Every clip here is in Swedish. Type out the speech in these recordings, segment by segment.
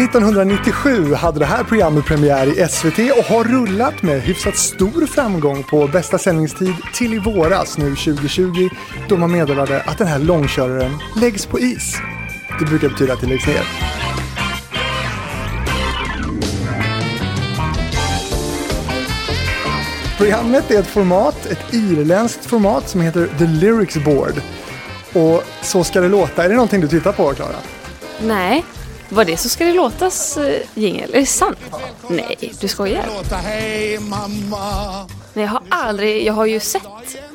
1997 hade det här programmet premiär i SVT och har rullat med hyfsat stor framgång på bästa sändningstid till i våras nu 2020 då man meddelade att den här långköraren läggs på is. Det brukar betyda att det läggs ner. Programmet är ett format, ett irländskt format som heter The Lyrics Board. Och så ska det låta. Är det någonting du tittar på, Klara? Nej. Var det Så ska det låtas uh, jingel? Är det sant? Nej, du skojar? Nej, jag har aldrig, jag har ju sett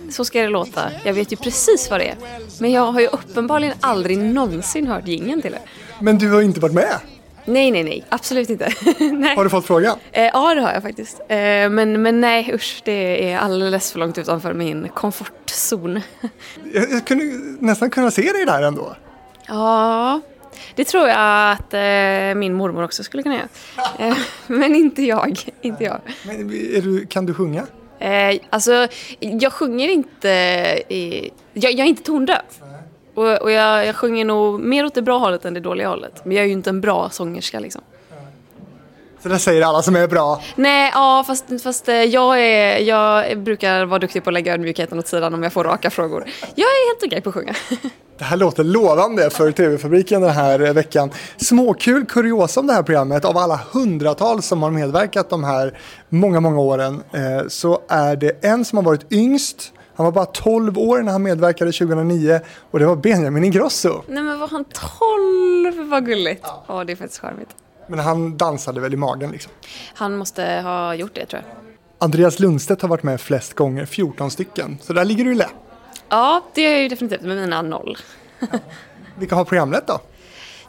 Så ska det låta. Jag vet ju precis vad det är. Men jag har ju uppenbarligen aldrig någonsin hört jingeln till det. Men du har inte varit med? Nej, nej, nej. Absolut inte. nej. Har du fått frågan? Eh, ja, det har jag faktiskt. Eh, men, men nej, usch. Det är alldeles för långt utanför min komfortzon. jag, jag kunde nästan kunna se dig där ändå. Ja, det tror jag att eh, min mormor också skulle kunna göra. Eh, men inte jag. Inte jag. Men du, kan du sjunga? Eh, alltså, jag sjunger inte... I, jag, jag är inte tondöv. Och, och jag, jag sjunger nog mer åt det bra hållet än det dåliga hållet. Men jag är ju inte en bra sångerska liksom. Så det säger alla som är bra? Nej, ja fast, fast eh, jag, är, jag brukar vara duktig på att lägga ödmjukheten åt sidan om jag får raka frågor. Jag är helt okej på att sjunga. Det här låter lovande för TV-fabriken den här veckan. Småkul kuriosa om det här programmet. Av alla hundratals som har medverkat de här många, många åren eh, så är det en som har varit yngst han var bara 12 år när han medverkade 2009 och det var Benjamin Ingrosso. Nej men var han 12? Vad gulligt. Ja, oh, det är faktiskt charmigt. Men han dansade väl i magen liksom? Han måste ha gjort det tror jag. Andreas Lundstedt har varit med flest gånger, 14 stycken. Så där ligger du i lä. Ja, det är ju definitivt med mina noll. Ja. Vilka har programmet då?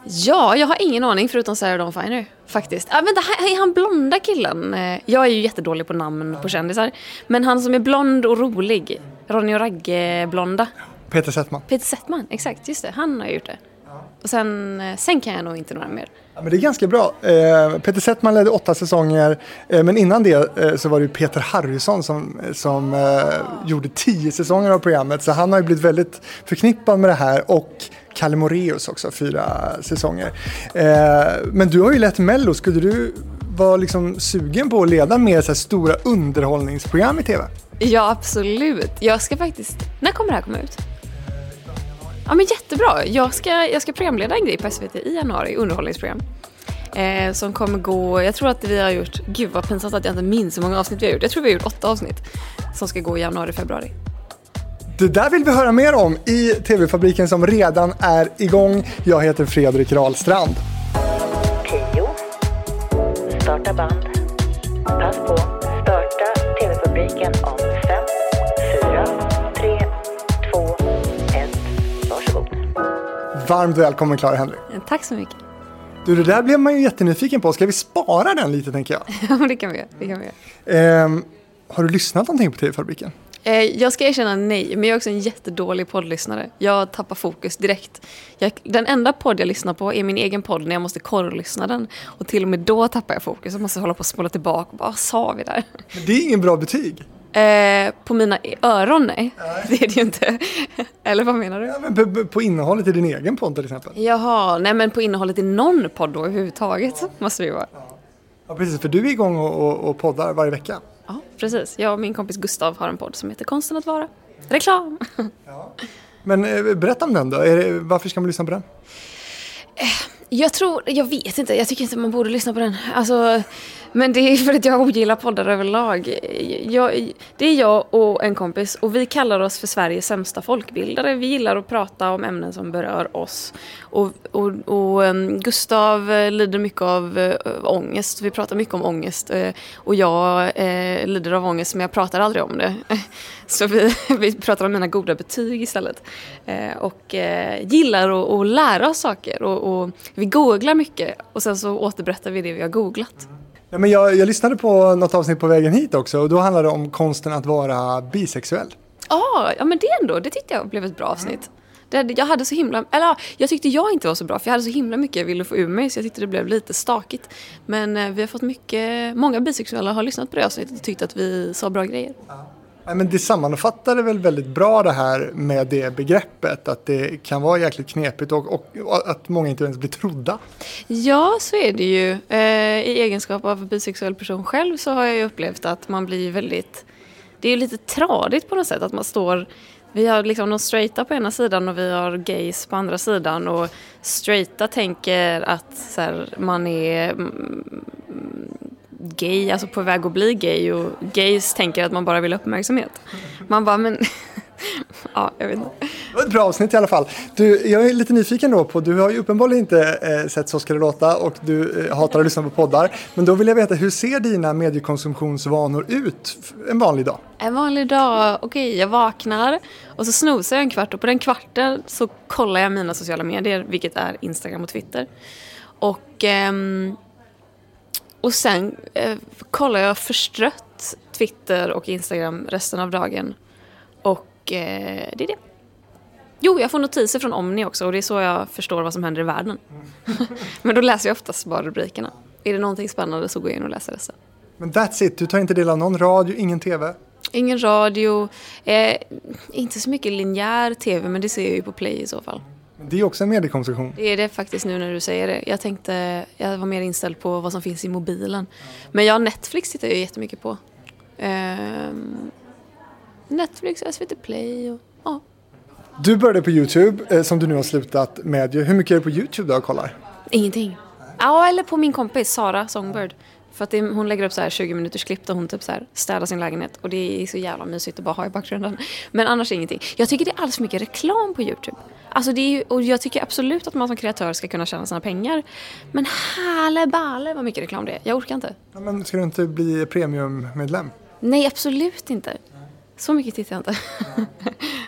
Ja, jag har ingen aning förutom Sarah Dawn Finer faktiskt. Ah, vänta, är han blonda killen? Eh, jag är ju jättedålig på namn på kändisar. Men han som är blond och rolig. Ronny och Ragge-blonda. Peter Settman. Peter Settman, exakt. Just det. Han har gjort det. Och sen, eh, sen kan jag nog inte några mer. Ja, men det är ganska bra. Eh, Peter Settman ledde åtta säsonger, eh, men innan det eh, så var det Peter Harrison som, som eh, gjorde tio säsonger av programmet. Så han har ju blivit väldigt förknippad med det här och Kalle Moreus också, fyra säsonger. Eh, men du har ju lett Mello, skulle du vara liksom sugen på att leda mer så stora underhållningsprogram i TV? Ja, absolut. Jag ska faktiskt... När kommer det här komma ut? Ja, men jättebra. Jag ska, jag ska programleda en grej på SVT i januari, underhållningsprogram. Eh, som kommer gå, jag tror att vi har gjort, gud vad pinsamt att jag inte minns hur många avsnitt vi har gjort. Jag tror vi har gjort åtta avsnitt som ska gå i januari, februari. Det där vill vi höra mer om i TV-fabriken som redan är igång. Jag heter Fredrik Rahlstrand. Tio. Starta band. Pass på. Varmt välkommen Clara Henry. Tack så mycket. Du, det där blev man ju jättenyfiken på. Ska vi spara den lite tänker jag? Ja, det kan vi göra. Det kan vi göra. Eh, har du lyssnat någonting på TV-fabriken? Eh, jag ska erkänna nej, men jag är också en jättedålig poddlyssnare. Jag tappar fokus direkt. Jag, den enda podd jag lyssnar på är min egen podd när jag måste korrlyssna den. Och till och med då tappar jag fokus. Jag måste hålla på och spola tillbaka. Vad sa vi där? Men det är ingen bra betyg. Eh, på mina öron, nej. nej. Det är det ju inte. Eller vad menar du? Ja, men på, på, innehållet i din egen podd till exempel. Jaha, nej men på innehållet i någon podd då överhuvudtaget måste det ju vara. Ja, ja precis. För du är igång och, och, och poddar varje vecka. Ja, precis. Jag och min kompis Gustav har en podd som heter Konsten att vara. Reklam! Ja. Men eh, berätta om den då. Det, varför ska man lyssna på den? Eh, jag tror, jag vet inte, jag tycker inte man borde lyssna på den. Alltså, men det är för att jag ogillar poddar överlag. Jag, det är jag och en kompis och vi kallar oss för Sveriges sämsta folkbildare. Vi gillar att prata om ämnen som berör oss. Och, och, och ehm, Gustav eh, lider mycket av eh, ångest. Vi pratar mycket om ångest. Eh, och jag eh, lider av ångest men jag pratar aldrig om det. Så vi, vi pratar om mina goda betyg istället. Och och gillar att lära oss saker. Och, och vi googlar mycket och sen så återberättar vi det vi har googlat. Ja, men jag, jag lyssnade på något avsnitt på vägen hit också och då handlade det om konsten att vara bisexuell. Ah, ja, men det ändå, det tyckte jag blev ett bra avsnitt. Det, jag hade så himla, eller jag tyckte jag inte var så bra för jag hade så himla mycket jag ville få ur mig så jag tyckte det blev lite stakigt. Men eh, vi har fått mycket, många bisexuella har lyssnat på det avsnittet och tyckt att vi sa bra grejer. Ja. Men det sammanfattar väl väldigt bra det här med det begreppet att det kan vara jäkligt knepigt och, och, och att många inte ens blir trodda. Ja, så är det ju. Eh, I egenskap av bisexuell person själv så har jag ju upplevt att man blir väldigt... Det är ju lite tradigt på något sätt att man står... Vi har liksom de straighta på ena sidan och vi har gays på andra sidan och straighta tänker att så här, man är mm, gay, alltså på väg att bli gay och gays tänker att man bara vill ha uppmärksamhet. Man bara, men... ja, jag vet inte. Det var ett bra avsnitt i alla fall. Du, jag är lite nyfiken då på, du har ju uppenbarligen inte eh, sett Så ska det låta och du eh, hatar att lyssna på poddar. Men då vill jag veta, hur ser dina mediekonsumtionsvanor ut en vanlig dag? En vanlig dag, okej jag vaknar och så snosar jag en kvart och på den kvarten så kollar jag mina sociala medier, vilket är Instagram och Twitter. Och, ehm, och sen eh, kollar jag förstrött Twitter och Instagram resten av dagen. Och eh, det är det. Jo, jag får notiser från Omni också och det är så jag förstår vad som händer i världen. Men då läser jag oftast bara rubrikerna. Är det någonting spännande så går jag in och läser resten. Men that's it, du tar inte del av någon radio, ingen tv? Ingen radio, eh, inte så mycket linjär tv men det ser jag ju på play i så fall. Det är också en mediekonsumtion. Det är det faktiskt nu när du säger det. Jag tänkte, jag var mer inställd på vad som finns i mobilen. Men jag Netflix tittar jag jättemycket på. Ehm, Netflix, SVT Play och ja. Du började på YouTube, eh, som du nu har slutat med. Hur mycket är det på YouTube du kollar? Ingenting. Ja, eller på min kompis Sara Songbird. För att det, hon lägger upp så här 20 minuters klipp där hon typ så här städar sin lägenhet. Och det är så jävla mysigt att bara ha i bakgrunden. Men annars ingenting. Jag tycker det är alldeles för mycket reklam på YouTube. Alltså det är ju, och jag tycker absolut att man som kreatör ska kunna tjäna sina pengar. Men balle vad mycket reklam det är. Jag orkar inte. Ja, men ska du inte bli premiummedlem? Nej, absolut inte. Så mycket tittar jag inte.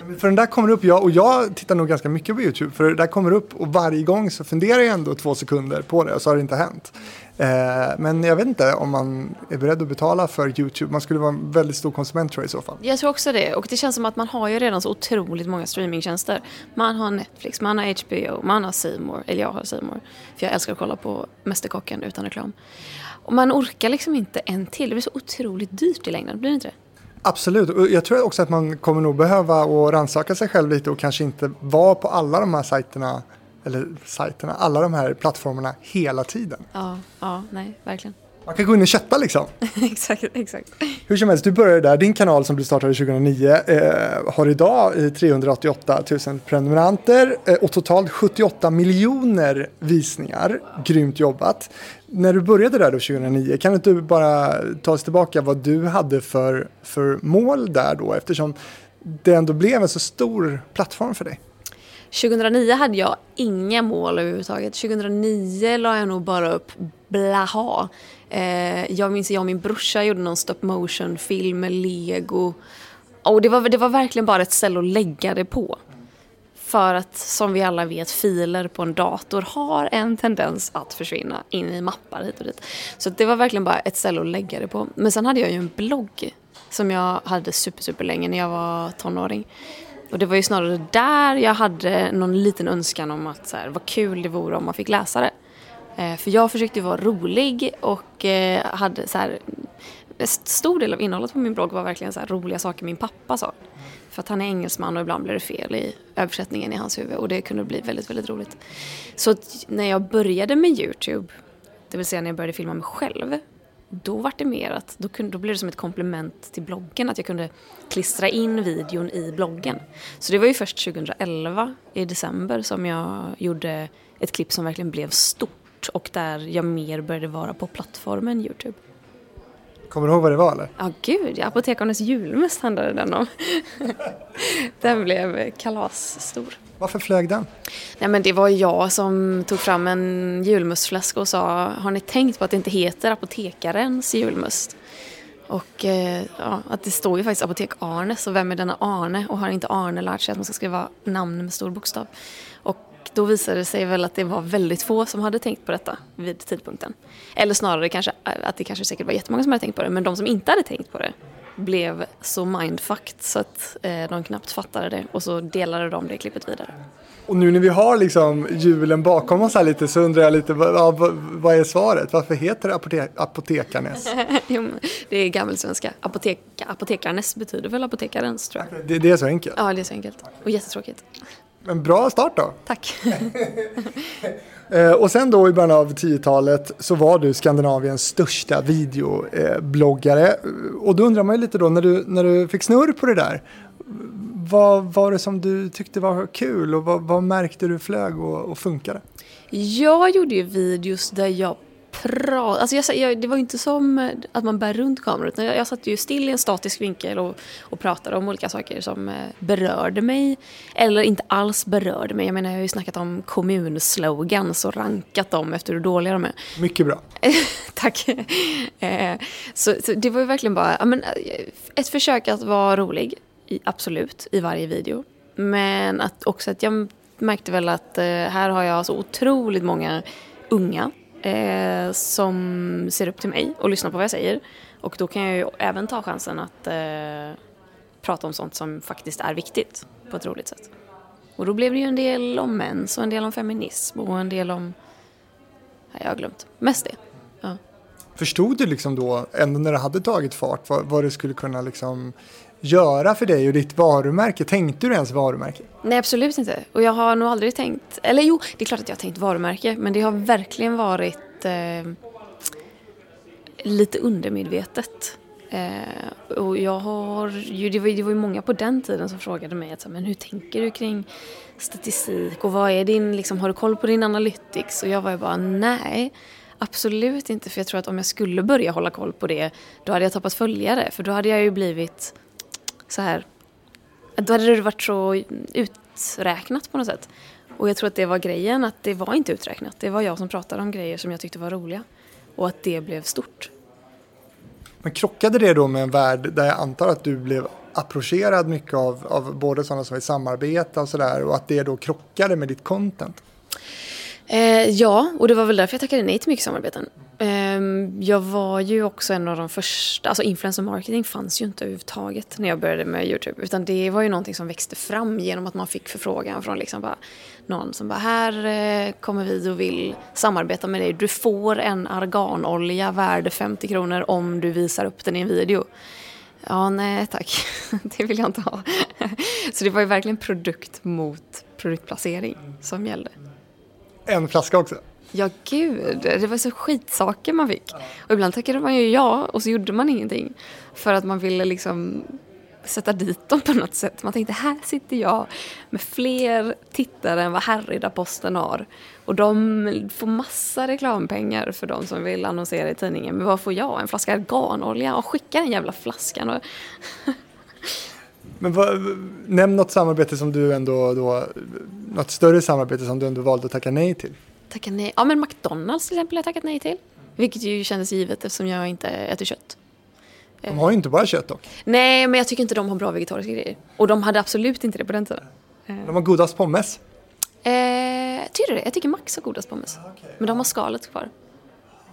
Men För den där kommer upp, jag, och jag tittar nog ganska mycket på YouTube, för det där kommer upp och varje gång så funderar jag ändå två sekunder på det och så har det inte hänt. Eh, men jag vet inte om man är beredd att betala för YouTube. Man skulle vara en väldigt stor konsument tror jag i så fall. Jag tror också det. Och det känns som att man har ju redan så otroligt många streamingtjänster. Man har Netflix, man har HBO, man har More. Eller jag har More. För jag älskar att kolla på Mästerkocken utan reklam. Och man orkar liksom inte en till. Det blir så otroligt dyrt i längden, blir det inte det? Absolut, och jag tror också att man kommer nog behöva att rannsaka sig själv lite och kanske inte vara på alla de här sajterna, eller sajterna, alla de här plattformarna hela tiden. Ja, ja, nej, verkligen. Man kan gå in och chatta liksom. exakt, exakt. Hur som helst, du började där. Din kanal som du startade 2009 eh, har idag eh, 388 000 prenumeranter eh, och totalt 78 miljoner visningar. Grymt jobbat. När du började där då 2009, kan du inte bara ta oss tillbaka vad du hade för, för mål där då eftersom det ändå blev en så stor plattform för dig? 2009 hade jag inga mål överhuvudtaget. 2009 la jag nog bara upp blaha. Eh, jag minns att jag och min brorsa gjorde någon stop motion film med lego. Och det var, det var verkligen bara ett ställe att lägga det på. För att som vi alla vet, filer på en dator har en tendens att försvinna in i mappar hit och dit. Så det var verkligen bara ett ställe att lägga det på. Men sen hade jag ju en blogg som jag hade super, super länge när jag var tonåring. Och det var ju snarare där jag hade någon liten önskan om att så här, vad kul det vore om man fick läsa det. Eh, för jag försökte ju vara rolig och eh, hade så här, en stor del av innehållet på min blogg var verkligen så här roliga saker min pappa sa. För att han är engelsman och ibland blir det fel i översättningen i hans huvud och det kunde bli väldigt, väldigt roligt. Så att när jag började med Youtube, det vill säga när jag började filma mig själv, då var det mer att då, kunde, då blev det som ett komplement till bloggen, att jag kunde klistra in videon i bloggen. Så det var ju först 2011 i december som jag gjorde ett klipp som verkligen blev stort och där jag mer började vara på plattformen Youtube. Kommer du ihåg vad det var eller? Ja, gud ja. Apotekarnes julmust handlade den om. den blev kalasstor. Varför flög den? Nej, men det var jag som tog fram en julmustflaska och sa Har ni tänkt på att det inte heter apotekarens julmust? Och eh, ja, att det står ju faktiskt Apotek Arne, så vem är denna Arne? Och har inte Arne lärt sig att man ska skriva namn med stor bokstav? Och då visade det sig väl att det var väldigt få som hade tänkt på detta vid tidpunkten. Eller snarare kanske att det kanske säkert var jättemånga som hade tänkt på det, men de som inte hade tänkt på det blev så mindfucked så att eh, de knappt fattade det och så delade de det klippet vidare. Och nu när vi har liksom julen bakom oss här lite så undrar jag lite, vad, vad, vad är svaret? Varför heter det apote men det är gammelsvenska. Apotek, apotekarnes betyder väl apotekarens tror jag. Det, det är så enkelt. Ja, det är så enkelt. Och jättetråkigt. Men bra start då. Tack. Eh, och sen då i början av 10-talet så var du Skandinaviens största videobloggare. Och då undrar man ju lite då när du, när du fick snurr på det där. Vad var det som du tyckte var kul och vad, vad märkte du flög och, och funkade? Jag gjorde ju videos där jag pratade, alltså jag, jag, det var ju inte som att man bär runt kameran utan jag, jag satt ju still i en statisk vinkel och, och pratade om olika saker som eh, berörde mig eller inte alls berörde mig. Jag menar jag har ju snackat om kommunslogans och rankat dem efter hur dåliga de är. Mycket bra. Tack. Eh, så, så det var ju verkligen bara men, eh, ett försök att vara rolig, i, absolut, i varje video. Men att också att jag märkte väl att eh, här har jag så otroligt många unga eh, som ser upp till mig och lyssnar på vad jag säger. Och då kan jag ju även ta chansen att eh, prata om sånt som faktiskt är viktigt på ett roligt sätt. Och då blev det ju en del om mens och en del om feminism och en del om... Nej, jag har glömt. Mest det. Ja. Förstod du liksom då, ändå när det hade tagit fart, vad, vad det skulle kunna liksom göra för dig och ditt varumärke? Tänkte du ens varumärke? Nej, absolut inte. Och jag har nog aldrig tänkt... Eller jo, det är klart att jag har tänkt varumärke, men det har verkligen varit eh, lite undermedvetet. Eh, och jag har ju, det var, det var ju många på den tiden som frågade mig att, men hur tänker du kring statistik och vad är din, liksom, har du koll på din analytics? Och jag var ju bara nej, absolut inte för jag tror att om jag skulle börja hålla koll på det då hade jag tappat följare för då hade jag ju blivit så här, då hade det varit så uträknat på något sätt. Och jag tror att det var grejen, att det var inte uträknat. Det var jag som pratade om grejer som jag tyckte var roliga. Och att det blev stort. Men krockade det då med en värld där jag antar att du blev approcherad mycket av, av både sådana som vill samarbeta och sådär och att det då krockade med ditt content? Eh, ja, och det var väl därför jag tackade nej till mycket samarbeten. Eh, jag var ju också en av de första, alltså influencer marketing fanns ju inte överhuvudtaget när jag började med Youtube. Utan det var ju någonting som växte fram genom att man fick förfrågan från liksom bara någon som bara här eh, kommer vi och vill samarbeta med dig. Du får en arganolja värd 50 kronor om du visar upp den i en video. Ja, nej tack. Det vill jag inte ha. Så det var ju verkligen produkt mot produktplacering som gällde. En flaska också? Ja, gud. Det var så skitsaker man fick. Och ibland tackade man ju ja och så gjorde man ingenting. För att man ville liksom sätta dit dem på något sätt. Man tänkte här sitter jag med fler tittare än vad Härryda-posten har. Och de får massa reklampengar för de som vill annonsera i tidningen. Men vad får jag? En flaska arganolja? Och skicka den jävla flaskan. Och Men vad, nämn något samarbete som du ändå då, något större samarbete som du ändå valde att tacka nej till. Tacka nej. Ja, men McDonalds till exempel har jag tackat nej till. Vilket ju kändes givet eftersom jag inte äter kött. De har ju inte bara kött dock. Nej, men jag tycker inte de har bra vegetariska grejer. Och de hade absolut inte det på den tiden. De har godast pommes. Eh, tycker du det? Jag tycker Max har godast pommes. Men de har skalet kvar.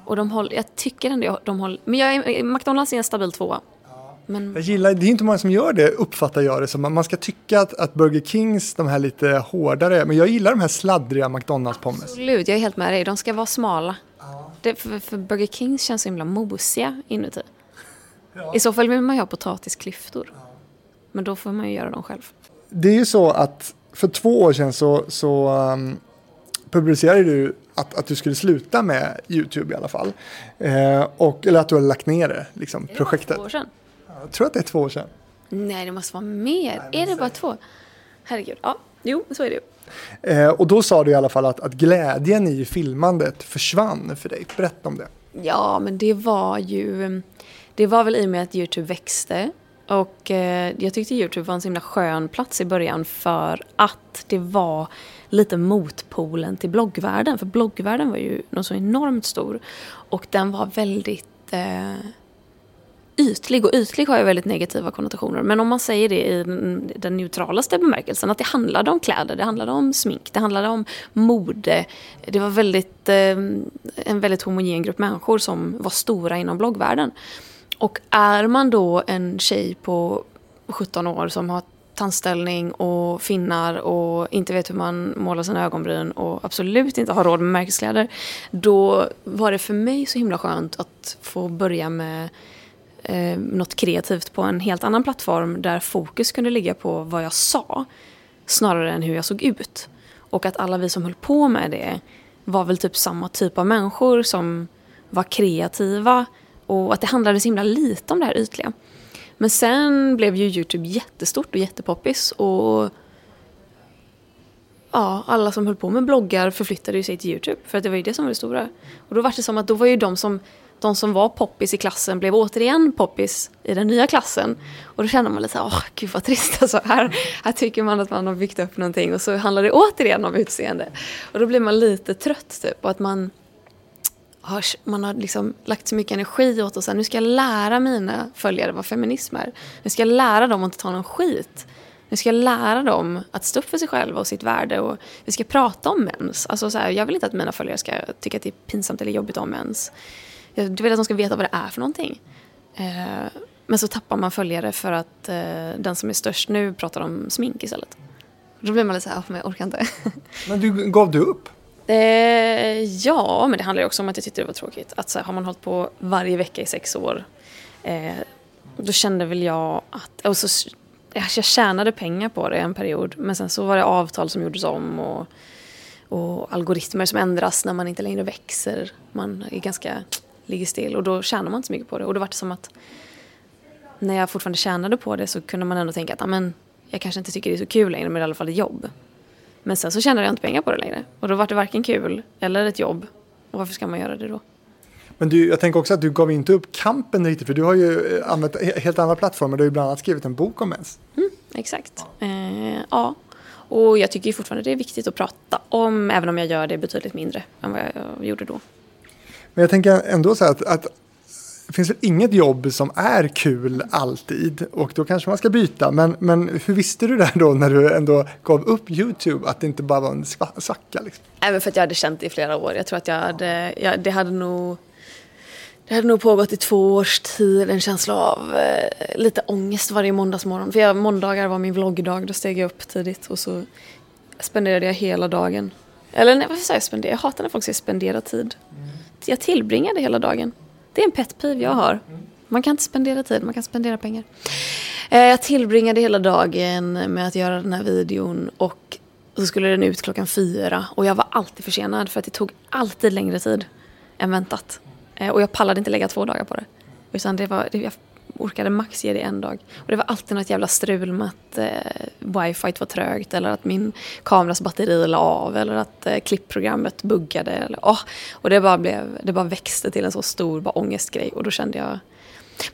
Och de håller, jag tycker ändå de håller... Men jag är, McDonalds är en stabil tvåa. Men Jag gillar, det är inte många som gör det, uppfattar jag det som. Man ska tycka att, att Burger Kings, de här lite hårdare, men jag gillar de här sladdriga McDonalds pommes. absolut, jag är helt med dig. De ska vara smala. Det, för, för Burger Kings känns så himla mosiga inuti. I så fall vill man ju ha potatisklyftor. Men då får man ju göra dem själv. Det är ju så att för två år sedan så, så um, publicerade du att, att du skulle sluta med YouTube i alla fall. Eh, och, eller att du har lagt ner det, liksom, projektet. Två år sedan. Jag tror att det är två år sedan. Nej, det måste vara mer. är det bara två? Herregud. Ja, jo, så är det ju. Eh, och då sa du i alla fall att, att glädjen i filmandet försvann för dig. Berätta om det. Ja, men det var ju... Det var väl i och med att Youtube växte. Och eh, jag tyckte Youtube var en så himla skön plats i början för att det var lite motpolen till bloggvärlden. För bloggvärlden var ju något så enormt stor. Och den var väldigt eh, ytlig. Och ytlig har ju väldigt negativa konnotationer. Men om man säger det i den, den neutralaste bemärkelsen, att det handlade om kläder, det handlade om smink, det handlade om mode. Det var väldigt, eh, en väldigt homogen grupp människor som var stora inom bloggvärlden. Och är man då en tjej på 17 år som har tandställning och finnar och inte vet hur man målar sina ögonbryn och absolut inte har råd med märkeskläder. Då var det för mig så himla skönt att få börja med eh, något kreativt på en helt annan plattform där fokus kunde ligga på vad jag sa snarare än hur jag såg ut. Och att alla vi som höll på med det var väl typ samma typ av människor som var kreativa och att det handlade så himla lite om det här ytliga. Men sen blev ju Youtube jättestort och jättepoppis och ja, alla som höll på med bloggar förflyttade ju sig till Youtube för att det var ju det som var det stora. Och då var det som att då var ju de som, de som var poppis i klassen blev återigen poppis i den nya klassen. Och då känner man lite såhär, åh gud vad trist alltså. Här, här tycker man att man har byggt upp någonting och så handlar det återigen om utseende. Och då blir man lite trött typ och att man har, man har liksom lagt så mycket energi åt att nu ska jag lära mina följare vad feminism är. Nu ska jag lära dem att inte ta någon skit. Nu ska jag lära dem att stå upp för sig själva och sitt värde och vi ska prata om mens. Alltså så här, jag vill inte att mina följare ska tycka att det är pinsamt eller jobbigt om mens. Jag vill att de ska veta vad det är för någonting. Eh, men så tappar man följare för att eh, den som är störst nu pratar om smink istället. Då blir man lite så här, men jag orkar inte. Men du, gav du upp? Eh, ja, men det handlar ju också om att jag tyckte det var tråkigt. Att så här, har man hållit på varje vecka i sex år, eh, då kände väl jag att... Och så, jag tjänade pengar på det en period, men sen så var det avtal som gjordes om och, och algoritmer som ändras när man inte längre växer. Man är ganska, ligger still och då tjänar man inte så mycket på det. Och då var det som att när jag fortfarande tjänade på det så kunde man ändå tänka att amen, jag kanske inte tycker det är så kul längre, men det är i alla fall ett jobb. Men sen så tjänade jag inte pengar på det längre. Och då var det varken kul eller ett jobb. Och varför ska man göra det då? Men du, jag tänker också att du gav inte upp kampen riktigt, för du har ju eh, använt helt andra plattformar. Du har ju bland annat skrivit en bok om mens. Mm, exakt. Eh, ja. Och jag tycker fortfarande det är viktigt att prata om, även om jag gör det betydligt mindre än vad jag gjorde då. Men jag tänker ändå så här att, att det finns väl inget jobb som är kul alltid och då kanske man ska byta. Men, men hur visste du det då när du ändå gav upp YouTube att det inte bara var en svacka? Liksom? Även för att jag hade känt det i flera år. Jag tror att jag hade, jag, det hade nog det hade nog pågått i två års tid, en känsla av eh, lite ångest varje måndagsmorgon. För jag, måndagar var min vloggdag, då steg jag upp tidigt och så spenderade jag hela dagen. Eller nej, varför säger jag spendera? Jag hatar när folk säger spendera tid. Mm. Jag tillbringade hela dagen. Det är en petpiv jag har. Man kan inte spendera tid, man kan spendera pengar. Eh, jag tillbringade hela dagen med att göra den här videon och så skulle den ut klockan fyra och jag var alltid försenad för att det tog alltid längre tid än väntat. Eh, och jag pallade inte lägga två dagar på det. Utan det var, jag orkade max ge det en dag. Och det var alltid något jävla strul med att eh, wifi var trögt eller att min kameras batteri la av eller att eh, klippprogrammet buggade. Eller, oh, och det bara, blev, det bara växte till en så stor bara ångestgrej och då kände jag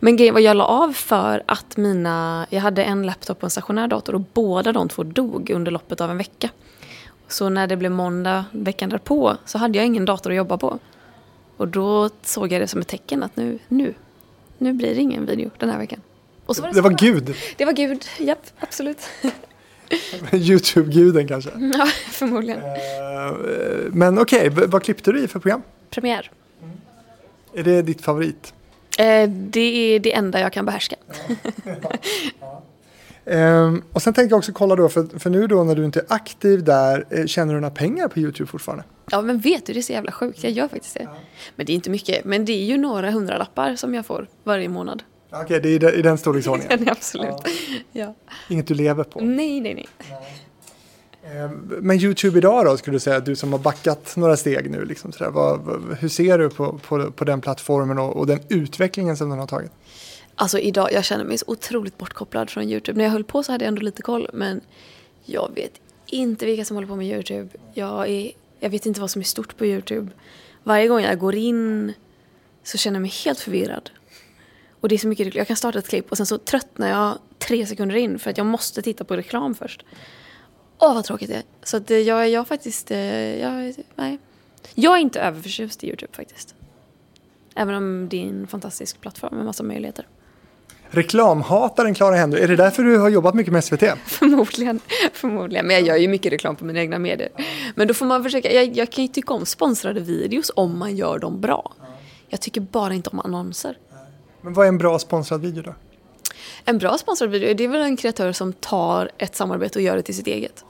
men grejen var jag la av för att mina, jag hade en laptop och en stationär dator och båda de två dog under loppet av en vecka. Så när det blev måndag veckan därpå så hade jag ingen dator att jobba på. Och då såg jag det som ett tecken att nu, nu nu blir det ingen video den här veckan. Och så var det, det var Gud? Det var Gud, japp, absolut. Youtube-guden kanske? Ja, förmodligen. Uh, men okej, okay, vad klippte du i för program? Premiär. Mm. Är det ditt favorit? Uh, det är det enda jag kan behärska. ja. Ja. Um, och sen tänkte jag också kolla då, för, för nu då när du inte är aktiv där, eh, tjänar du några pengar på YouTube fortfarande? Ja men vet du, det är så jävla sjukt. Jag gör faktiskt det. Ja. Men det är inte mycket. Men det är ju några hundralappar som jag får varje månad. Okej, okay, det är i den storleksordningen? absolut. Ja. ja. Inget du lever på? Nej, nej, nej. Ehm, men YouTube idag då, skulle du säga, du som har backat några steg nu, liksom sådär, vad, hur ser du på, på, på den plattformen och, och, den utvecklingen som den har tagit? Alltså idag, jag känner mig så otroligt bortkopplad från YouTube. När jag höll på så hade jag ändå lite koll, men jag vet inte vilka som håller på med YouTube. Jag är jag vet inte vad som är stort på Youtube. Varje gång jag går in så känner jag mig helt förvirrad. Och det är så mycket Jag kan starta ett klipp och sen så tröttnar jag tre sekunder in för att jag måste titta på reklam först. Åh vad tråkigt det är. Så att eh, jag, jag faktiskt, eh, jag, nej. Jag är inte överförtjust i Youtube faktiskt. Även om det är en fantastisk plattform med massa möjligheter. Reklamhataren Clara Henry, är det därför du har jobbat mycket med SVT? Förmodligen, förmodligen. Men jag gör ju mycket reklam på mina egna medier. Men då får man försöka, jag, jag kan ju tycka om sponsrade videos om man gör dem bra. Jag tycker bara inte om annonser. Men vad är en bra sponsrad video då? En bra sponsrad video, det är väl en kreatör som tar ett samarbete och gör det till sitt eget.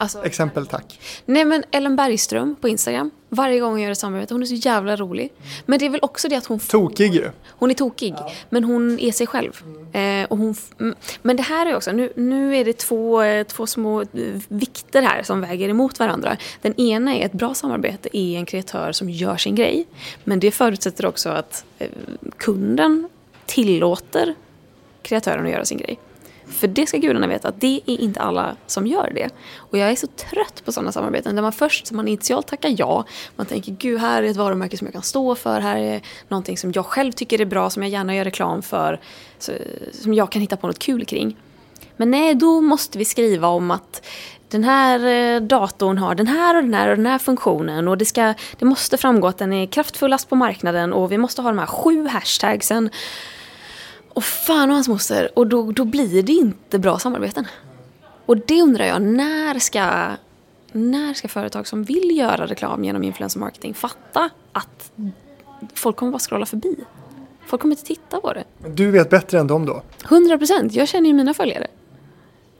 Alltså, Exempel tack. nej men Ellen Bergström på Instagram, varje gång hon gör ett samarbete, hon är så jävla rolig. Men det är väl också det att hon Tokig ju. hon är tokig, men hon är sig själv. Eh, och hon, mm, men det här är också, nu, nu är det två, eh, två små eh, vikter här som väger emot varandra. Den ena är ett bra samarbete är en kreatör som gör sin grej. Men det förutsätter också att eh, kunden tillåter kreatören att göra sin grej. För det ska gudarna veta att det är inte alla som gör det. Och jag är så trött på sådana samarbeten där man först man initialt tackar ja. Man tänker gud här är ett varumärke som jag kan stå för. Här är någonting som jag själv tycker är bra som jag gärna gör reklam för. Så, som jag kan hitta på något kul kring. Men nej, då måste vi skriva om att den här eh, datorn har den här och den här och den här funktionen och det, ska, det måste framgå att den är kraftfullast på marknaden och vi måste ha de här sju hashtagsen. Och fan och hans moster. Och då, då blir det inte bra samarbeten. Och det undrar jag, när ska, när ska företag som vill göra reklam genom influencer marketing fatta att folk kommer bara scrolla förbi? Folk kommer inte titta på det. Du vet bättre än dem då. 100 procent. Jag känner ju mina följare.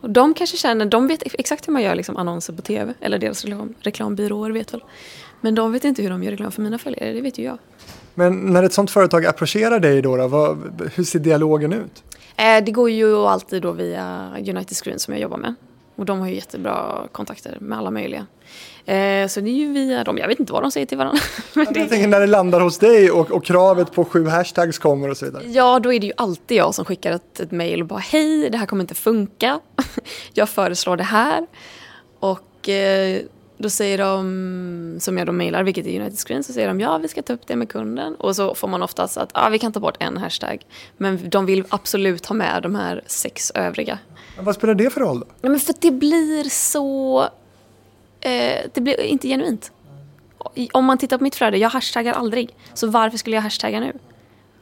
Och de kanske känner, de vet exakt hur man gör liksom annonser på tv. Eller deras reklam, reklambyråer vet väl. Men de vet inte hur de gör reklam för mina följare, det vet ju jag. Men när ett sånt företag approcherar dig då, då vad, hur ser dialogen ut? Eh, det går ju alltid då via United Screen som jag jobbar med. Och de har ju jättebra kontakter med alla möjliga. Eh, så det är ju via dem. Jag vet inte vad de säger till varandra. Men Jag det, tänker när det landar hos dig och, och kravet på sju hashtags kommer och så vidare. ja, då är det ju alltid jag som skickar ett, ett mejl och bara hej, det här kommer inte funka. jag föreslår det här. Och eh, då säger de, som jag då mejlar, vilket är United Screen, så säger de ja, vi ska ta upp det med kunden. Och så får man oftast att ah, vi kan ta bort en hashtag. Men de vill absolut ha med de här sex övriga. Men vad spelar det för roll då? Ja, men för att det blir så... Eh, det blir inte genuint. Om man tittar på mitt flöde, jag hashtaggar aldrig. Så varför skulle jag hashtagga nu?